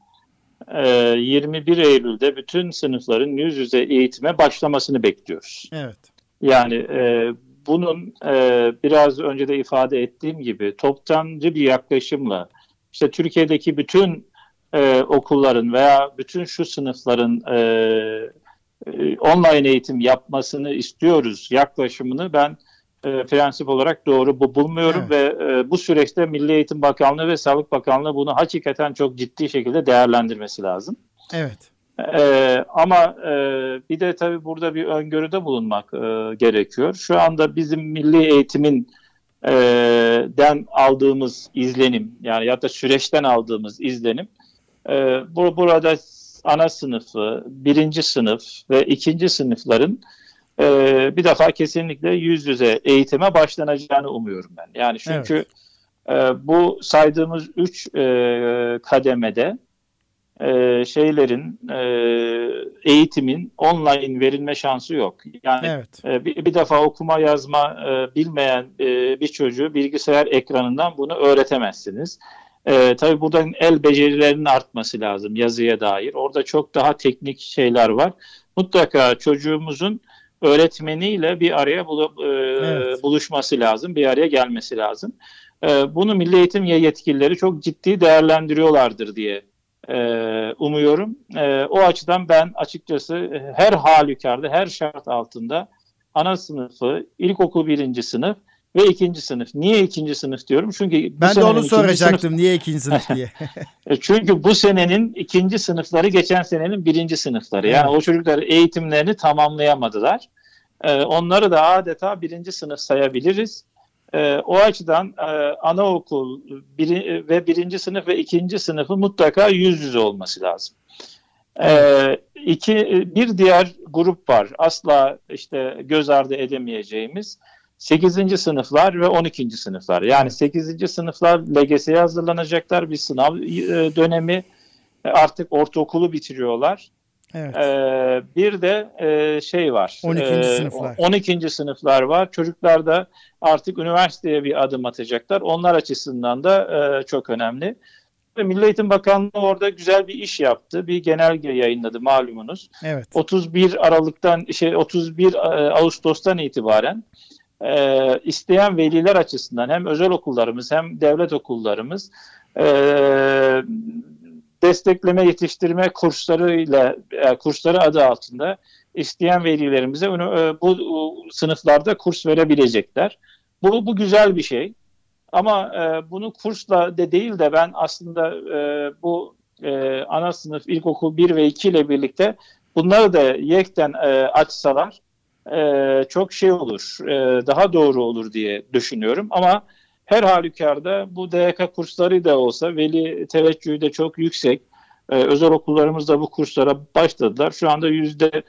e, 21 Eylül'de bütün sınıfların yüz yüze eğitime başlamasını bekliyoruz. Evet. Yani e, bunun e, biraz önce de ifade ettiğim gibi toptancı bir yaklaşımla, işte Türkiye'deki bütün e, okulların veya bütün şu sınıfların e, e, online eğitim yapmasını istiyoruz yaklaşımını ben e, prensip olarak doğru bu bulmuyorum ve e, bu süreçte Milli Eğitim Bakanlığı ve Sağlık Bakanlığı bunu hakikaten çok ciddi şekilde değerlendirmesi lazım. Evet. Ee, ama e, bir de tabii burada bir öngörüde bulunmak e, gerekiyor. Şu anda bizim milli eğitimin e, den aldığımız izlenim yani ya da süreçten aldığımız izlenim e, bu burada ana sınıfı, birinci sınıf ve ikinci sınıfların e, bir defa kesinlikle yüz yüze eğitime başlanacağını umuyorum ben. Yani çünkü e, bu saydığımız üç e, kademede e, şeylerin e, eğitimin online verilme şansı yok. Yani Evet. e, bir, bir defa okuma yazma e, bilmeyen e, bir çocuğu bilgisayar ekranından bunu öğretemezsiniz. E, tabii buradan el becerilerinin artması lazım yazıya dair. Orada çok daha teknik şeyler var. Mutlaka çocuğumuzun öğretmeniyle bir araya bulu- e, Evet. buluşması lazım, bir araya gelmesi lazım. E, bunu Milli Eğitim yetkilileri çok ciddi değerlendiriyorlardır diye umuyorum. E, o açıdan ben açıkçası e, her halükarda, her şart altında ana sınıfı, ilkokul birinci sınıf ve ikinci sınıf. Niye ikinci sınıf diyorum? Çünkü bu Ben de onu ikinci sınıf- soracaktım. Niye ikinci sınıf diye. [laughs] [laughs] e, Çünkü bu senenin ikinci sınıfları geçen senenin birinci sınıfları. Yani Evet. o çocuklar eğitimlerini tamamlayamadılar. E, onları da adeta birinci sınıf sayabiliriz. E, o açıdan e, anaokul biri, ve birinci sınıf ve ikinci sınıfı mutlaka yüz yüze olması lazım. E, iki, bir diğer grup var. Asla işte göz ardı edemeyeceğimiz 8. sınıflar ve 12. sınıflar. Yani 8. sınıflar LGS'ye hazırlanacaklar bir sınav e, dönemi. E, Artık ortaokulu bitiriyorlar. Evet. Ee, bir de e, şey var. 12. Ee, sınıflar. 12. sınıflar var. Çocuklar da artık üniversiteye bir adım atacaklar. Onlar açısından da e, çok önemli. Milli Eğitim Bakanlığı orada güzel bir iş yaptı. Bir genelge yayınladı malumunuz. Evet. 31 Aralık'tan şey 31 Ağustos'tan itibaren e, isteyen veliler açısından hem özel okullarımız hem devlet okullarımız e, destekleme yetiştirme kurslarıyla e, kursları adı altında isteyen velilerimize e, bu, bu sınıflarda kurs verebilecekler. Bu, bu güzel bir şey. Ama e, bunu kursla de değil de ben aslında e, bu e, ana sınıf, ilkokul 1 ve 2 ile birlikte bunları da yekten e, açsalar e, çok şey olur, e, daha doğru olur diye düşünüyorum. Ama her halükarda bu DYK kursları da olsa veli teveccühü de çok yüksek. E, özel okullarımızda bu kurslara başladılar. Şu anda yüzde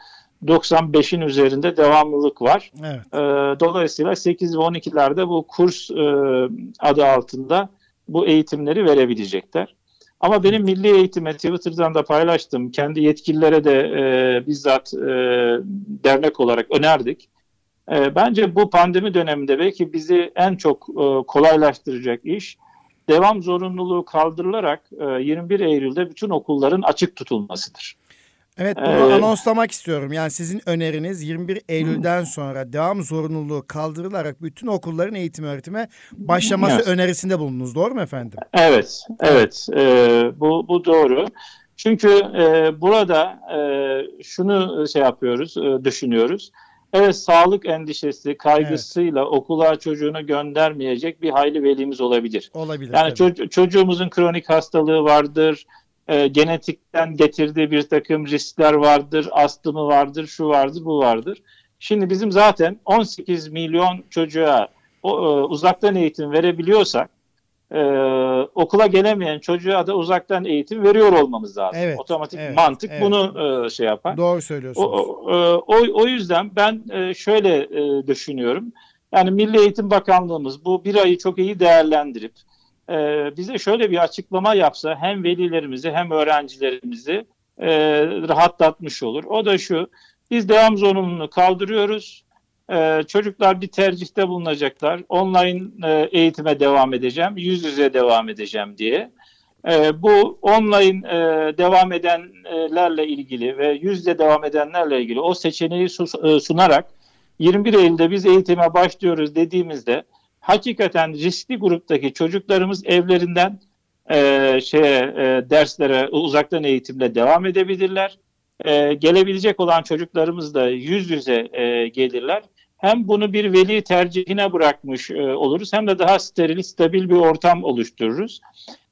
95'in üzerinde devamlılık var. Evet. E, dolayısıyla 8 ve 12'lerde bu kurs e, adı altında bu eğitimleri verebilecekler. Ama benim milli eğitime Twitter'dan da paylaştım. Kendi yetkililere de e, bizzat e, dernek olarak önerdik. E, bence bu pandemi döneminde belki bizi en çok e, kolaylaştıracak iş devam zorunluluğu kaldırılarak e, 21 Eylül'de bütün okulların açık tutulmasıdır. Evet bunu ee, anonslamak istiyorum. Yani sizin öneriniz 21 Eylül'den sonra devam zorunluluğu kaldırılarak bütün okulların eğitim öğretime başlaması evet. önerisinde bulundunuz. Doğru mu efendim? Evet, evet. E, bu, bu doğru. Çünkü e, burada e, şunu şey yapıyoruz, e, düşünüyoruz. Evet sağlık endişesi, kaygısıyla evet. okula çocuğunu göndermeyecek bir hayli velimiz olabilir. Olabilir. Yani ço- çocuğumuzun kronik hastalığı vardır, e, genetikten getirdiği bir takım riskler vardır, astımı vardır, şu vardır, bu vardır. Şimdi bizim zaten 18 milyon çocuğa o, e, uzaktan eğitim verebiliyorsak e, okula gelemeyen çocuğa da uzaktan eğitim veriyor olmamız lazım. Evet, Otomatik evet, mantık evet. bunu e, şey yapar. Doğru söylüyorsunuz. O, o, o yüzden ben e, şöyle e, düşünüyorum. Yani Milli Eğitim Bakanlığımız bu bir ayı çok iyi değerlendirip e, bize şöyle bir açıklama yapsa hem velilerimizi hem öğrencilerimizi e, rahatlatmış olur. O da şu, biz devam zorunluluğunu kaldırıyoruz. Ee, çocuklar bir tercihte bulunacaklar. Online e, eğitime devam edeceğim, yüz yüze devam edeceğim diye. E, bu online e, devam edenlerle ilgili ve yüzde devam edenlerle ilgili o seçeneği e, sunarak 21 Eylül'de biz eğitime başlıyoruz dediğimizde hakikaten riskli gruptaki çocuklarımız evlerinden e, şeye e, derslere uzaktan eğitimle devam edebilirler. Gelebilecek olan çocuklarımız da yüz yüze gelirler. Hem bunu bir veli tercihine bırakmış e, oluruz hem de daha steril, stabil bir ortam oluştururuz.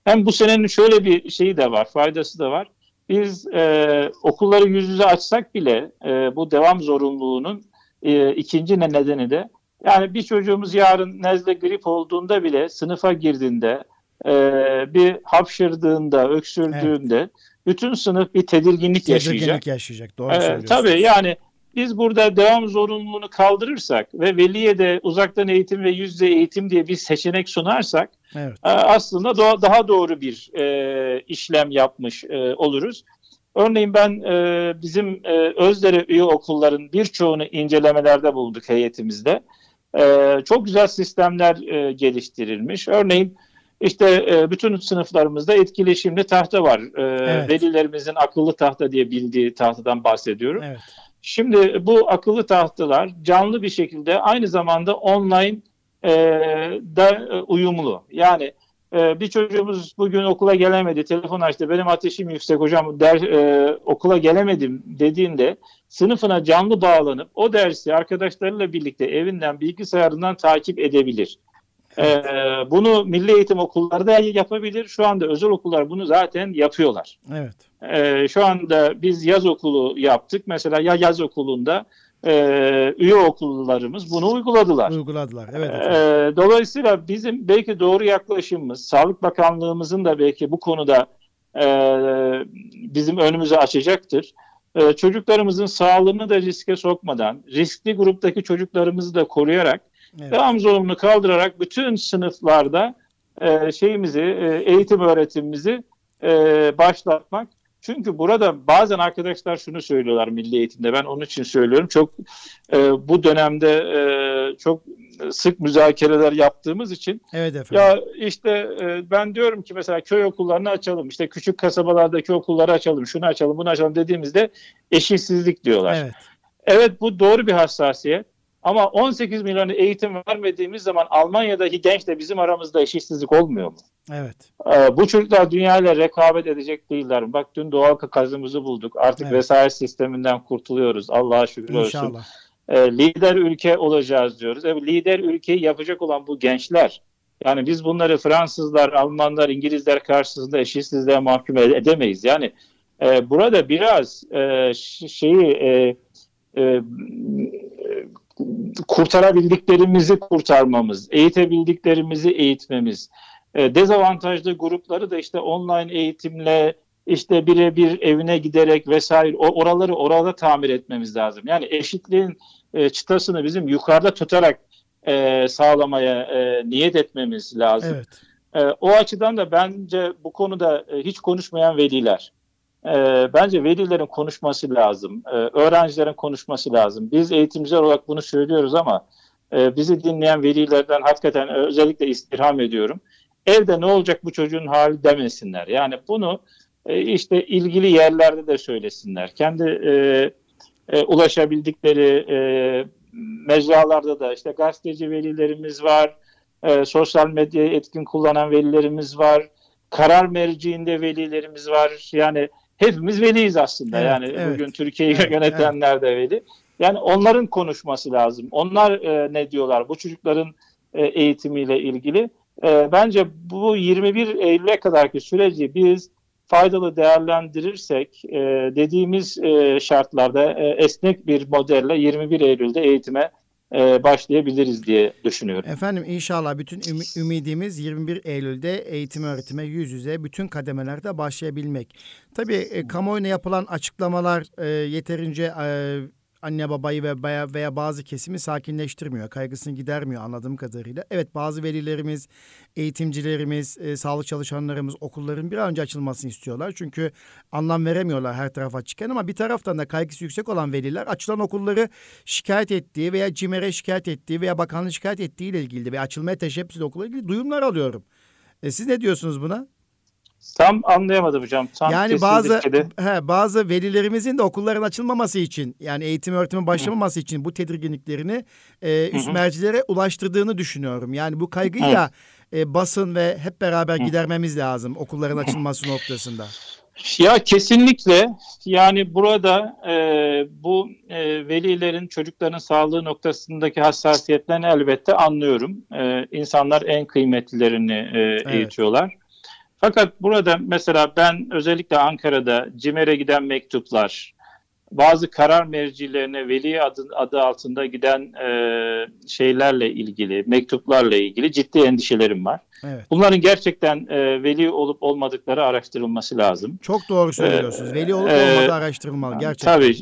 Hem bu senenin şöyle bir şeyi de var, faydası da var. Biz e, okulları yüz yüze açsak bile e, bu devam zorunluluğunun e, ikinci nedeni de yani bir çocuğumuz yarın nezle grip olduğunda bile sınıfa girdiğinde e, bir hapşırdığında, öksürdüğünde evet. bütün sınıf bir tedirginlik, tedirginlik yaşayacak. yaşayacak. Doğru ee, Tabii yani biz burada devam zorunluluğunu kaldırırsak ve veliye de uzaktan eğitim ve yüzde eğitim diye bir seçenek sunarsak evet. E, aslında daha doğru bir e, işlem yapmış e, oluruz. Örneğin ben e, bizim e, Özdere üye okulların birçoğunu incelemelerde bulduk heyetimizde. E, çok güzel sistemler e, geliştirilmiş. Örneğin işte e, bütün sınıflarımızda etkileşimli tahta var. E, evet. Velilerimizin akıllı tahta diye bildiği tahtadan bahsediyorum. Evet. Şimdi bu akıllı tahtalar canlı bir şekilde aynı zamanda online e, da e, uyumlu. Yani e, bir çocuğumuz bugün okula gelemedi, telefon açtı, benim ateşim yüksek hocam der, e, okula gelemedim dediğinde sınıfına canlı bağlanıp o dersi arkadaşlarıyla birlikte evinden, bilgisayarından takip edebilir. Ee, bunu milli eğitim okulları da yapabilir. Şu anda özel okullar bunu zaten yapıyorlar. Evet. Ee, şu anda biz yaz okulu yaptık. Mesela ya yaz okulunda e, üye okullarımız bunu uyguladılar. Uyguladılar. Evet. Ee, dolayısıyla bizim belki doğru yaklaşımımız, Sağlık Bakanlığımızın da belki bu konuda e, bizim önümüzü açacaktır. E, çocuklarımızın sağlığını da riske sokmadan, riskli gruptaki çocuklarımızı da koruyarak Evet. Devam zorunluluğunu kaldırarak bütün sınıflarda e, şeyimizi, e, eğitim öğretimimizi e, başlatmak. Çünkü burada bazen arkadaşlar şunu söylüyorlar milli eğitimde. Ben onun için söylüyorum. Çok e, bu dönemde e, çok sık müzakereler yaptığımız için. Evet efendim. Ya işte e, ben diyorum ki mesela köy okullarını açalım. İşte küçük kasabalardaki okulları açalım. Şunu açalım, bunu açalım dediğimizde eşitsizlik diyorlar. Evet. Evet bu doğru bir hassasiyet. Ama 18 milyon eğitim vermediğimiz zaman Almanya'daki gençle bizim aramızda eşitsizlik olmuyor mu? Evet. Ee, bu çocuklar dünyayla rekabet edecek değiller. Bak dün doğal gazımızı bulduk. Artık evet. vesayet sisteminden kurtuluyoruz. Allah'a şükür İnşallah. olsun. Ee, lider ülke olacağız diyoruz. Evet, lider ülkeyi yapacak olan bu gençler Yani biz bunları Fransızlar, Almanlar, İngilizler karşısında eşitsizliğe mahkum edemeyiz. Yani e, burada biraz e, şeyi e, e, kurtarabildiklerimizi kurtarmamız, eğitebildiklerimizi eğitmemiz, e, dezavantajlı grupları da işte online eğitimle işte birebir evine giderek vesaire oraları orada tamir etmemiz lazım. Yani eşitliğin e, çıtasını bizim yukarıda tutarak e, sağlamaya e, niyet etmemiz lazım. Evet. E, o açıdan da bence bu konuda e, hiç konuşmayan veliler. E, bence velilerin konuşması lazım. E, öğrencilerin konuşması lazım. Biz eğitimciler olarak bunu söylüyoruz ama e, bizi dinleyen velilerden hakikaten e, özellikle istirham ediyorum. Evde ne olacak bu çocuğun hali demesinler. Yani bunu e, işte ilgili yerlerde de söylesinler. Kendi e, e, ulaşabildikleri e, mecralarda da işte gazeteci velilerimiz var, e, sosyal medyayı etkin kullanan velilerimiz var, karar merciinde velilerimiz var. Yani hepimiz veliyiz aslında. Evet, yani evet. bugün Türkiye'yi evet, yönetenler evet. de veli. Yani onların konuşması lazım. Onlar e, ne diyorlar bu çocukların e, eğitimiyle ilgili? E, bence bu 21 Eylül'e kadarki süreci biz faydalı değerlendirirsek e, dediğimiz e, şartlarda e, esnek bir modelle 21 Eylül'de eğitime e, başlayabiliriz diye düşünüyorum. Efendim inşallah bütün üm- ümidimiz 21 Eylül'de eğitim öğretime yüz yüze bütün kademelerde başlayabilmek. Tabii e, kamuoyuna yapılan açıklamalar e, yeterince e, anne babayı ve veya, bazı kesimi sakinleştirmiyor, kaygısını gidermiyor anladığım kadarıyla. Evet bazı velilerimiz, eğitimcilerimiz, e, sağlık çalışanlarımız okulların bir an önce açılmasını istiyorlar. Çünkü anlam veremiyorlar her tarafa çıkan ama bir taraftan da kaygısı yüksek olan veliler açılan okulları şikayet ettiği veya CİMER'e şikayet ettiği veya bakanlığı şikayet ettiği ile ilgili ve açılmaya teşebbüs okullarla ilgili duyumlar alıyorum. E, siz ne diyorsunuz buna? Tam anlayamadım hocam. Tam yani bazı he, bazı velilerimizin de okulların açılmaması için yani eğitim öğretimin başlamaması Hı. için bu tedirginliklerini e, üst Hı. mercilere ulaştırdığını düşünüyorum. Yani bu kaygıyı da e, basın ve hep beraber Hı. gidermemiz lazım okulların açılması noktasında. Ya kesinlikle yani burada e, bu e, velilerin çocukların sağlığı noktasındaki hassasiyetlerini elbette anlıyorum. E, insanlar en kıymetlilerini e, evet. eğitiyorlar. Fakat burada mesela ben özellikle Ankara'da CİMER'e giden mektuplar, bazı karar mercilerine veli adı, adı altında giden e, şeylerle ilgili, mektuplarla ilgili ciddi endişelerim var. Evet. Bunların gerçekten e, veli olup olmadıkları araştırılması lazım. Çok doğru söylüyorsunuz. Ee, veli olup e, olmadığı araştırılmalı gerçekten. Tabii.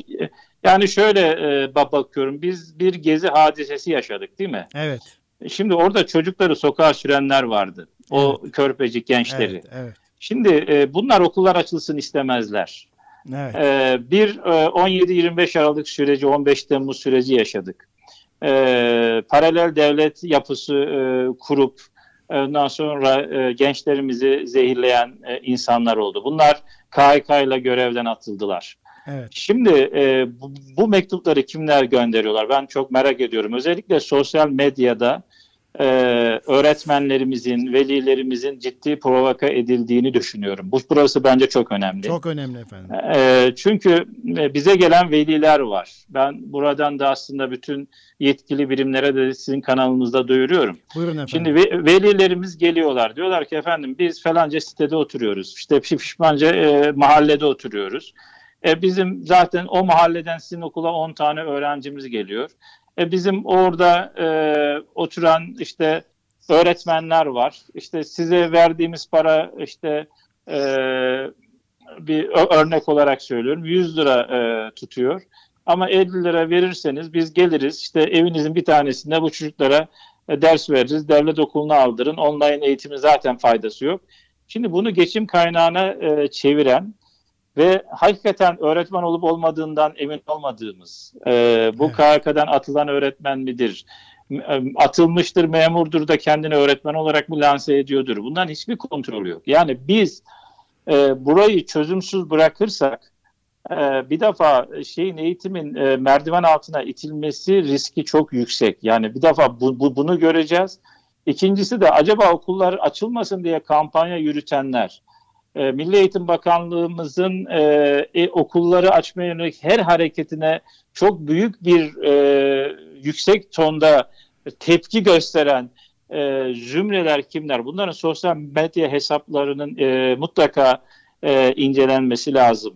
Yani şöyle e, bakıyorum. Biz bir gezi hadisesi yaşadık değil mi? Evet. Şimdi orada çocukları sokağa sürenler vardı. O evet. körpecik gençleri. Evet, evet. Şimdi e, bunlar okullar açılsın istemezler. Evet. E, bir e, 17-25 Aralık süreci, 15 Temmuz süreci yaşadık. E, paralel devlet yapısı e, kurup ondan sonra e, gençlerimizi zehirleyen e, insanlar oldu. Bunlar KHK ile görevden atıldılar. Evet. Şimdi e, bu, bu mektupları kimler gönderiyorlar? Ben çok merak ediyorum. Özellikle sosyal medyada e, öğretmenlerimizin, velilerimizin ciddi provoka edildiğini düşünüyorum. Bu burası bence çok önemli. Çok önemli efendim. E, çünkü e, bize gelen veliler var. Ben buradan da aslında bütün yetkili birimlere de sizin kanalınızda duyuruyorum. Buyurun efendim. Şimdi ve, velilerimiz geliyorlar. Diyorlar ki efendim biz falanca sitede oturuyoruz. İşte pişmanca e, mahallede oturuyoruz. E, bizim zaten o mahalleden sizin okula 10 tane öğrencimiz geliyor. E, bizim orada e, oturan işte öğretmenler var. İşte size verdiğimiz para işte e, bir örnek olarak söylüyorum 100 lira e, tutuyor. Ama 50 lira verirseniz biz geliriz işte evinizin bir tanesinde bu çocuklara e, ders veririz. Devlet okuluna aldırın. Online eğitimin zaten faydası yok. Şimdi bunu geçim kaynağına e, çeviren ve hakikaten öğretmen olup olmadığından emin olmadığımız, e, bu evet. KHK'dan atılan öğretmen midir, e, atılmıştır, memurdur da kendini öğretmen olarak mı lanse ediyordur? Bundan hiçbir kontrol yok. Yani biz e, burayı çözümsüz bırakırsak, e, bir defa şeyin eğitimin e, merdiven altına itilmesi riski çok yüksek. Yani bir defa bu, bu, bunu göreceğiz. İkincisi de acaba okullar açılmasın diye kampanya yürütenler, e, Milli Eğitim Bakanlığımızın e, e, okulları açmaya yönelik her hareketine çok büyük bir e, yüksek tonda tepki gösteren e, zümreler kimler? Bunların sosyal medya hesaplarının e, mutlaka e, incelenmesi lazım.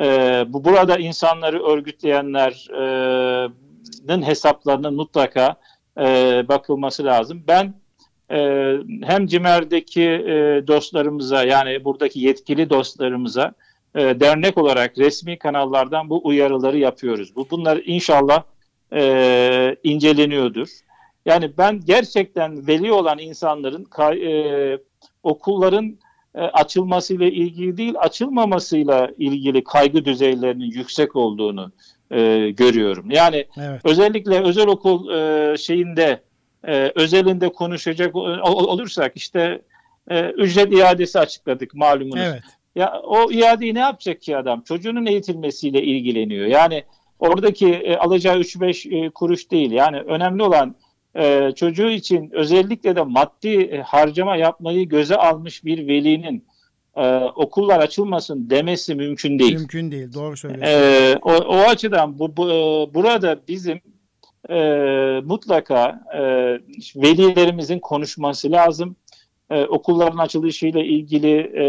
E, bu burada insanları örgütleyenlerin hesaplarının mutlaka e, bakılması lazım. Ben e, hem CİMER'deki e, dostlarımıza yani buradaki yetkili dostlarımıza e, dernek olarak resmi kanallardan bu uyarıları yapıyoruz. Bu bunlar inşallah e, inceleniyordur. Yani ben gerçekten veli olan insanların e, okulların e, açılmasıyla ilgili değil, açılmamasıyla ilgili kaygı düzeylerinin yüksek olduğunu e, görüyorum. Yani evet. özellikle özel okul e, şeyinde e, özelinde konuşacak olursak işte e, ücret iadesi açıkladık malumunuz. Evet. Ya o iadeyi ne yapacak ki adam? Çocuğunun eğitilmesiyle ilgileniyor. Yani oradaki e, alacağı 3-5 e, kuruş değil. Yani önemli olan e, çocuğu için özellikle de maddi e, harcama yapmayı göze almış bir velinin e, okullar açılmasın demesi mümkün değil. Mümkün değil. Doğru söylüyorsun. E, o, o açıdan bu, bu e, burada bizim e, mutlaka e, velilerimizin konuşması lazım. E, okulların açılışıyla ilgili e,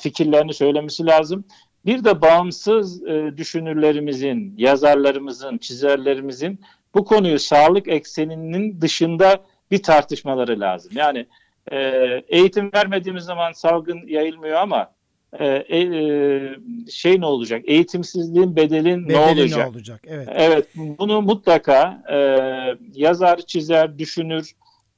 fikirlerini söylemesi lazım. Bir de bağımsız e, düşünürlerimizin, yazarlarımızın, çizerlerimizin bu konuyu sağlık ekseninin dışında bir tartışmaları lazım. Yani e, eğitim vermediğimiz zaman salgın yayılmıyor ama e, e, şey ne olacak? Eğitimsizliğin bedelin Bedeli ne olacak? Ne olacak? Evet. Evet. Bunu mutlaka e, yazar, çizer, düşünür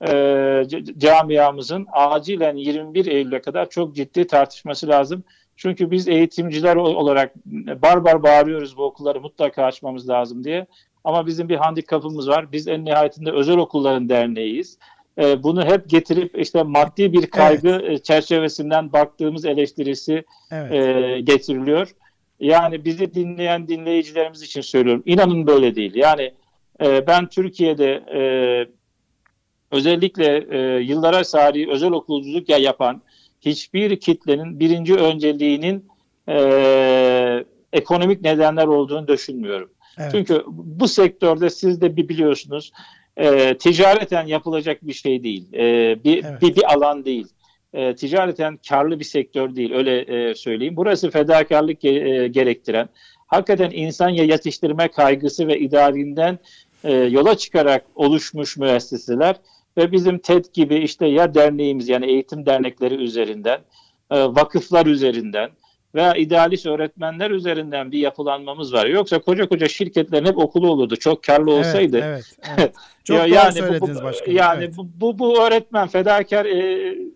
e, camiamızın acilen 21 Eylül'e kadar çok ciddi tartışması lazım. Çünkü biz eğitimciler olarak barbar bağırıyoruz bu okulları mutlaka açmamız lazım diye. Ama bizim bir handikapımız var. Biz en nihayetinde özel okulların derneğiyiz. E, bunu hep getirip işte maddi bir kaygı evet. Çerçevesinden baktığımız eleştirisi evet. e, getiriliyor. Yani bizi dinleyen dinleyicilerimiz için söylüyorum. İnanın böyle değil. Yani e, ben Türkiye'de e, özellikle e, yıllara sari özel okulculuk ya yapan hiçbir kitlenin birinci önceliğinin e, ekonomik nedenler olduğunu düşünmüyorum. Evet. Çünkü bu sektörde siz de bir biliyorsunuz e, ticareten yapılacak bir şey değil. E, bir, evet. bir, bir alan değil. E, ticareten karlı bir sektör değil öyle e, söyleyeyim. Burası fedakarlık ge, e, gerektiren, hakikaten insan yetiştirme kaygısı ve idarinden e, yola çıkarak oluşmuş müesseseler ve bizim TED gibi işte ya derneğimiz yani eğitim dernekleri üzerinden, e, vakıflar üzerinden, veya idealist öğretmenler üzerinden bir yapılanmamız var. Yoksa koca koca şirketlerin hep okulu olurdu. Çok karlı olsaydı. Evet, [laughs] evet, evet. Çok ya, doğru yani söylediniz bu, başkanım. Yani evet. bu, bu, bu öğretmen fedakar e,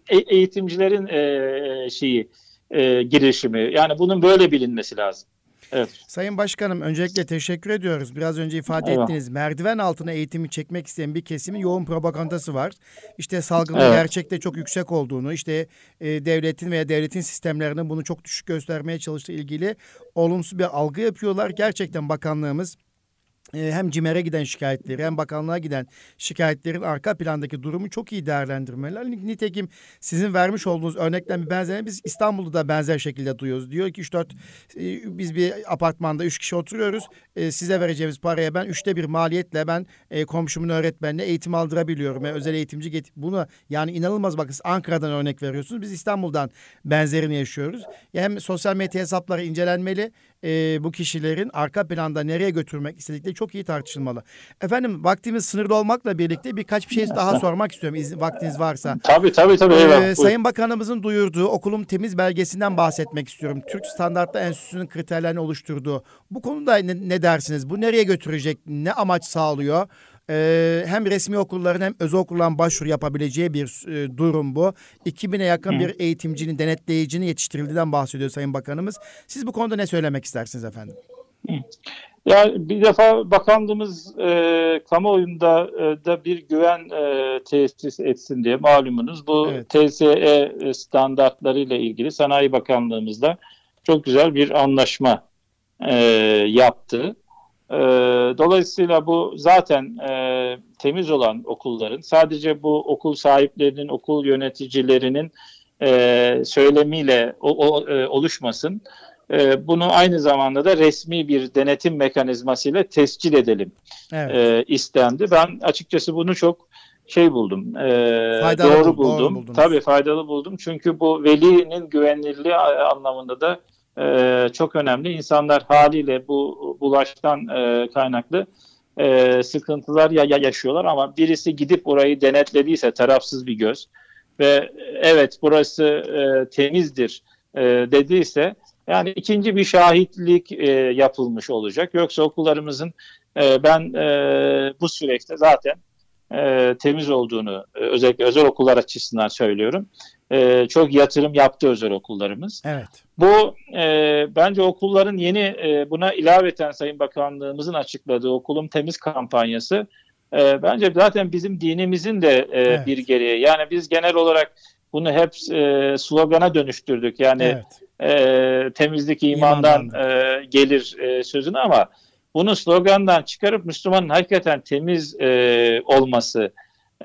e, eğitimcilerin e, şeyi e, girişimi. Yani bunun böyle bilinmesi lazım. Evet. Sayın Başkanım öncelikle teşekkür ediyoruz. Biraz önce ifade evet. ettiniz. Merdiven altına eğitimi çekmek isteyen bir kesimin yoğun propagandası var. İşte salgının evet. gerçekte çok yüksek olduğunu, işte e, devletin veya devletin sistemlerinin bunu çok düşük göstermeye çalıştığı ilgili olumsuz bir algı yapıyorlar. Gerçekten bakanlığımız hem CİMER'e giden şikayetleri hem bakanlığa giden şikayetlerin arka plandaki durumu çok iyi değerlendirmeler. Nitekim sizin vermiş olduğunuz örnekten bir benzerine biz İstanbul'da da benzer şekilde duyuyoruz. Diyor ki 3-4 e, biz bir apartmanda 3 kişi oturuyoruz. E, size vereceğimiz paraya ben üçte bir maliyetle ben e, komşumun öğretmenine eğitim aldırabiliyorum. Yani özel eğitimci get bunu yani inanılmaz bakın Ankara'dan örnek veriyorsunuz. Biz İstanbul'dan benzerini yaşıyoruz. Hem sosyal medya hesapları incelenmeli e, bu kişilerin arka planda nereye götürmek istedikleri çok iyi tartışılmalı. Efendim vaktimiz sınırlı olmakla birlikte birkaç bir şey daha sormak istiyorum izin, vaktiniz varsa. Tabii tabii tabii. Ee, Sayın Bakanımızın duyurduğu okulum temiz belgesinden bahsetmek istiyorum. Türk Standartlı Enstitüsü'nün kriterlerini oluşturduğu. Bu konuda ne, ne dersiniz? Bu nereye götürecek? Ne amaç sağlıyor? Ee, hem resmi okulların hem özel okulların başvuru yapabileceği bir e, durum bu. 2000'e yakın Hı. bir eğitimcinin, denetleyicinin yetiştirildiğinden bahsediyor Sayın Bakanımız. Siz bu konuda ne söylemek istersiniz efendim? Hı. Ya bir defa bakanlığımız e, kamuoyunda e, da bir güven e, tesis etsin diye malumunuz bu evet. TSE standartlarıyla ilgili Sanayi Bakanlığımızda çok güzel bir anlaşma e, yaptı. E, dolayısıyla bu zaten e, temiz olan okulların sadece bu okul sahiplerinin, okul yöneticilerinin e, söylemiyle o, o, e, oluşmasın. E, bunu aynı zamanda da resmi bir denetim mekanizmasıyla tescil edelim evet. e, istendi. Ben açıkçası bunu çok şey buldum. E, doğru buldum. Doğru Tabii faydalı buldum. Çünkü bu velinin güvenilirliği anlamında da e, çok önemli. İnsanlar haliyle bu bulaştan e, kaynaklı e, sıkıntılar ya, ya yaşıyorlar ama birisi gidip orayı denetlediyse tarafsız bir göz ve evet burası e, temizdir e, dediyse yani ikinci bir şahitlik e, yapılmış olacak. Yoksa okullarımızın e, ben e, bu süreçte zaten e, temiz olduğunu e, özellikle özel okullar açısından söylüyorum. E, çok yatırım yaptı özel okullarımız. Evet. Bu e, bence okulların yeni e, buna ilaveten Sayın Bakanlığımızın açıkladığı okulum temiz kampanyası e, bence zaten bizim dinimizin de e, evet. bir gereği. Yani biz genel olarak bunu hep e, slogana dönüştürdük. Yani evet. e, temizlik imandan, imandan. E, gelir e, sözünü ama bunu slogandan çıkarıp Müslümanın hakikaten temiz e, olması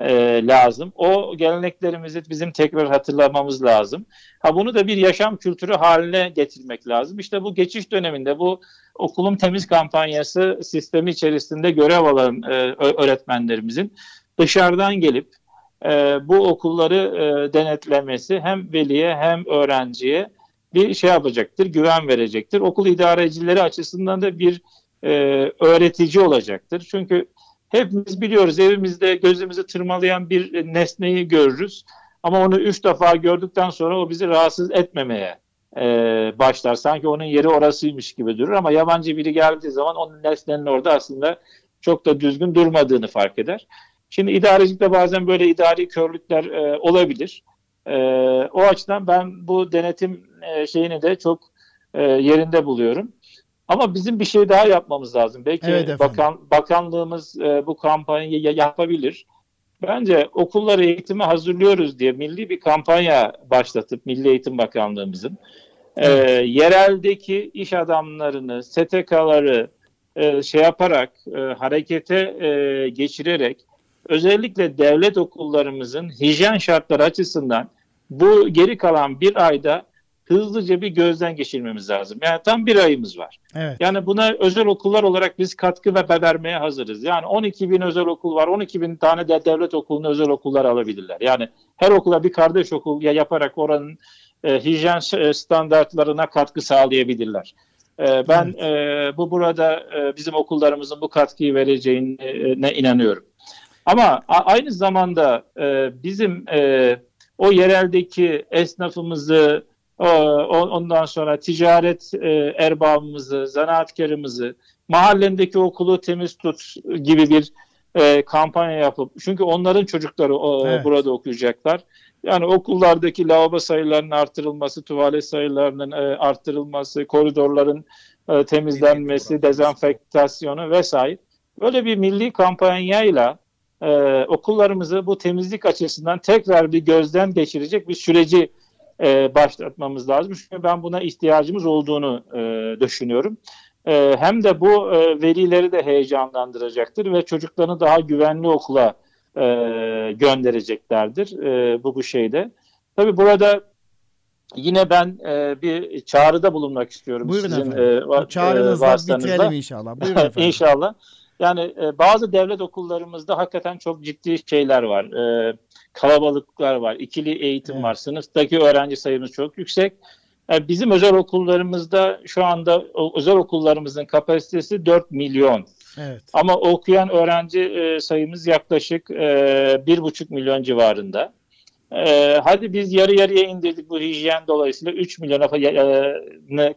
e, lazım. O geleneklerimizi bizim tekrar hatırlamamız lazım. Ha bunu da bir yaşam kültürü haline getirmek lazım. İşte bu geçiş döneminde bu okulum temiz kampanyası sistemi içerisinde görev alan e, öğretmenlerimizin dışarıdan gelip e, bu okulları e, denetlemesi hem veliye hem öğrenciye bir şey yapacaktır, güven verecektir. Okul idarecileri açısından da bir e, öğretici olacaktır. Çünkü hepimiz biliyoruz evimizde gözümüzü tırmalayan bir nesneyi görürüz. Ama onu üç defa gördükten sonra o bizi rahatsız etmemeye e, başlar. Sanki onun yeri orasıymış gibi durur ama yabancı biri geldiği zaman onun nesnenin orada aslında çok da düzgün durmadığını fark eder. Şimdi idarecilikte bazen böyle idari körlükler e, olabilir. E, o açıdan ben bu denetim e, şeyini de çok e, yerinde buluyorum. Ama bizim bir şey daha yapmamız lazım. Belki evet bakan bakanlığımız e, bu kampanyayı yapabilir. Bence okulları eğitime hazırlıyoruz diye milli bir kampanya başlatıp Milli Eğitim Bakanlığımızın e, yereldeki iş adamlarını, STK'ları e, şey yaparak e, harekete e, geçirerek özellikle devlet okullarımızın hijyen şartları açısından bu geri kalan bir ayda hızlıca bir gözden geçirmemiz lazım. Yani tam bir ayımız var. Evet. Yani buna özel okullar olarak biz katkı ve vermeye hazırız. Yani 12 bin özel okul var. 12 bin tane de devlet okulunu özel okullar alabilirler. Yani her okula bir kardeş okul yaparak oranın e, hijyen e, standartlarına katkı sağlayabilirler. E, ben evet. e, bu burada e, bizim okullarımızın bu katkıyı vereceğine inanıyorum. Ama a, aynı zamanda e, bizim e, o yereldeki esnafımızı, ondan sonra ticaret e, erbabımızı, zanaatkarımızı, mahallendeki okulu temiz tut gibi bir e, kampanya yapıp çünkü onların çocukları evet. burada okuyacaklar. Yani okullardaki lavabo sayılarının artırılması, tuvalet sayılarının e, artırılması, koridorların temizlenmesi, dezenfektasyonu vesaire. Böyle bir milli kampanyayla e, okullarımızı bu temizlik açısından tekrar bir gözden geçirecek bir süreci e, başlatmamız lazım. Çünkü ben buna ihtiyacımız olduğunu e, düşünüyorum. E, hem de bu e, velileri de heyecanlandıracaktır ve çocuklarını daha güvenli okula e, göndereceklerdir e, bu bu şeyde. Tabii burada yine ben e, bir çağrıda bulunmak istiyorum. Buyurun sizin, efendim. E, Çağrınızla e, bitirelim inşallah. Buyurun [laughs] efendim. İnşallah. Yani e, bazı devlet okullarımızda hakikaten çok ciddi şeyler var. E, kalabalıklar var. ikili eğitim evet. var. Sınıftaki öğrenci sayımız çok yüksek. Yani e, bizim özel okullarımızda şu anda özel okullarımızın kapasitesi 4 milyon. Evet. Ama okuyan öğrenci e, sayımız yaklaşık e, 1,5 milyon civarında. E, hadi biz yarı yarıya indirdik bu hijyen dolayısıyla 3 milyona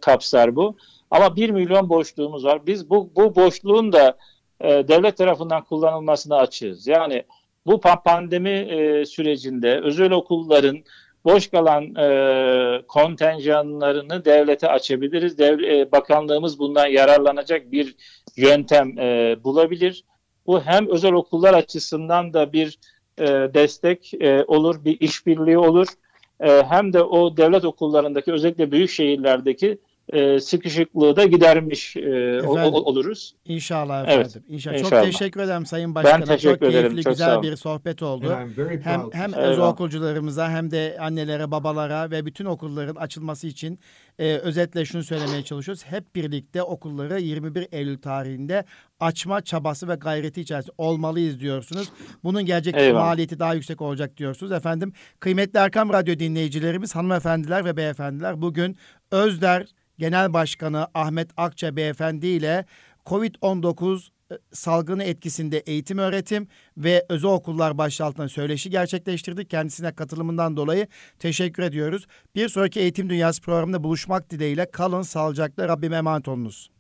kapsar bu. Ama 1 milyon boşluğumuz var. Biz bu, bu boşluğun da e, devlet tarafından kullanılmasına açığız. Yani bu pandemi e, sürecinde özel okulların boş kalan e, kontenjanlarını devlete açabiliriz. Dev, e, bakanlığımız bundan yararlanacak bir yöntem bulabilir. Bu hem özel okullar açısından da bir destek olur, bir işbirliği olur. Hem de o devlet okullarındaki özellikle büyük şehirlerdeki e, sıkışıklığı da gidermiş e, Efendim? o- oluruz. İnşallah Evet, efendim. İnşallah. Çok inşallah. teşekkür ederim Sayın Başkanım. teşekkür Çok ederim, keyifli, çok güzel bir sohbet oldu. And I'm very Hem hem Eyvallah. okulcularımıza hem de annelere, babalara ve bütün okulların açılması için e, özetle şunu söylemeye çalışıyoruz. Hep birlikte okulları 21 Eylül tarihinde açma çabası ve gayreti içerisinde olmalıyız diyorsunuz. Bunun gelecek Eyvallah. maliyeti daha yüksek olacak diyorsunuz. Efendim kıymetli Erkam Radyo dinleyicilerimiz, hanımefendiler ve beyefendiler bugün Özder Genel Başkanı Ahmet Akça Beyefendi ile COVID-19 e, salgını etkisinde eğitim öğretim ve özel okullar başlığı altında söyleşi gerçekleştirdik. Kendisine katılımından dolayı teşekkür ediyoruz. Bir sonraki Eğitim Dünyası programında buluşmak dileğiyle kalın sağlıcakla Rabbime emanet olunuz.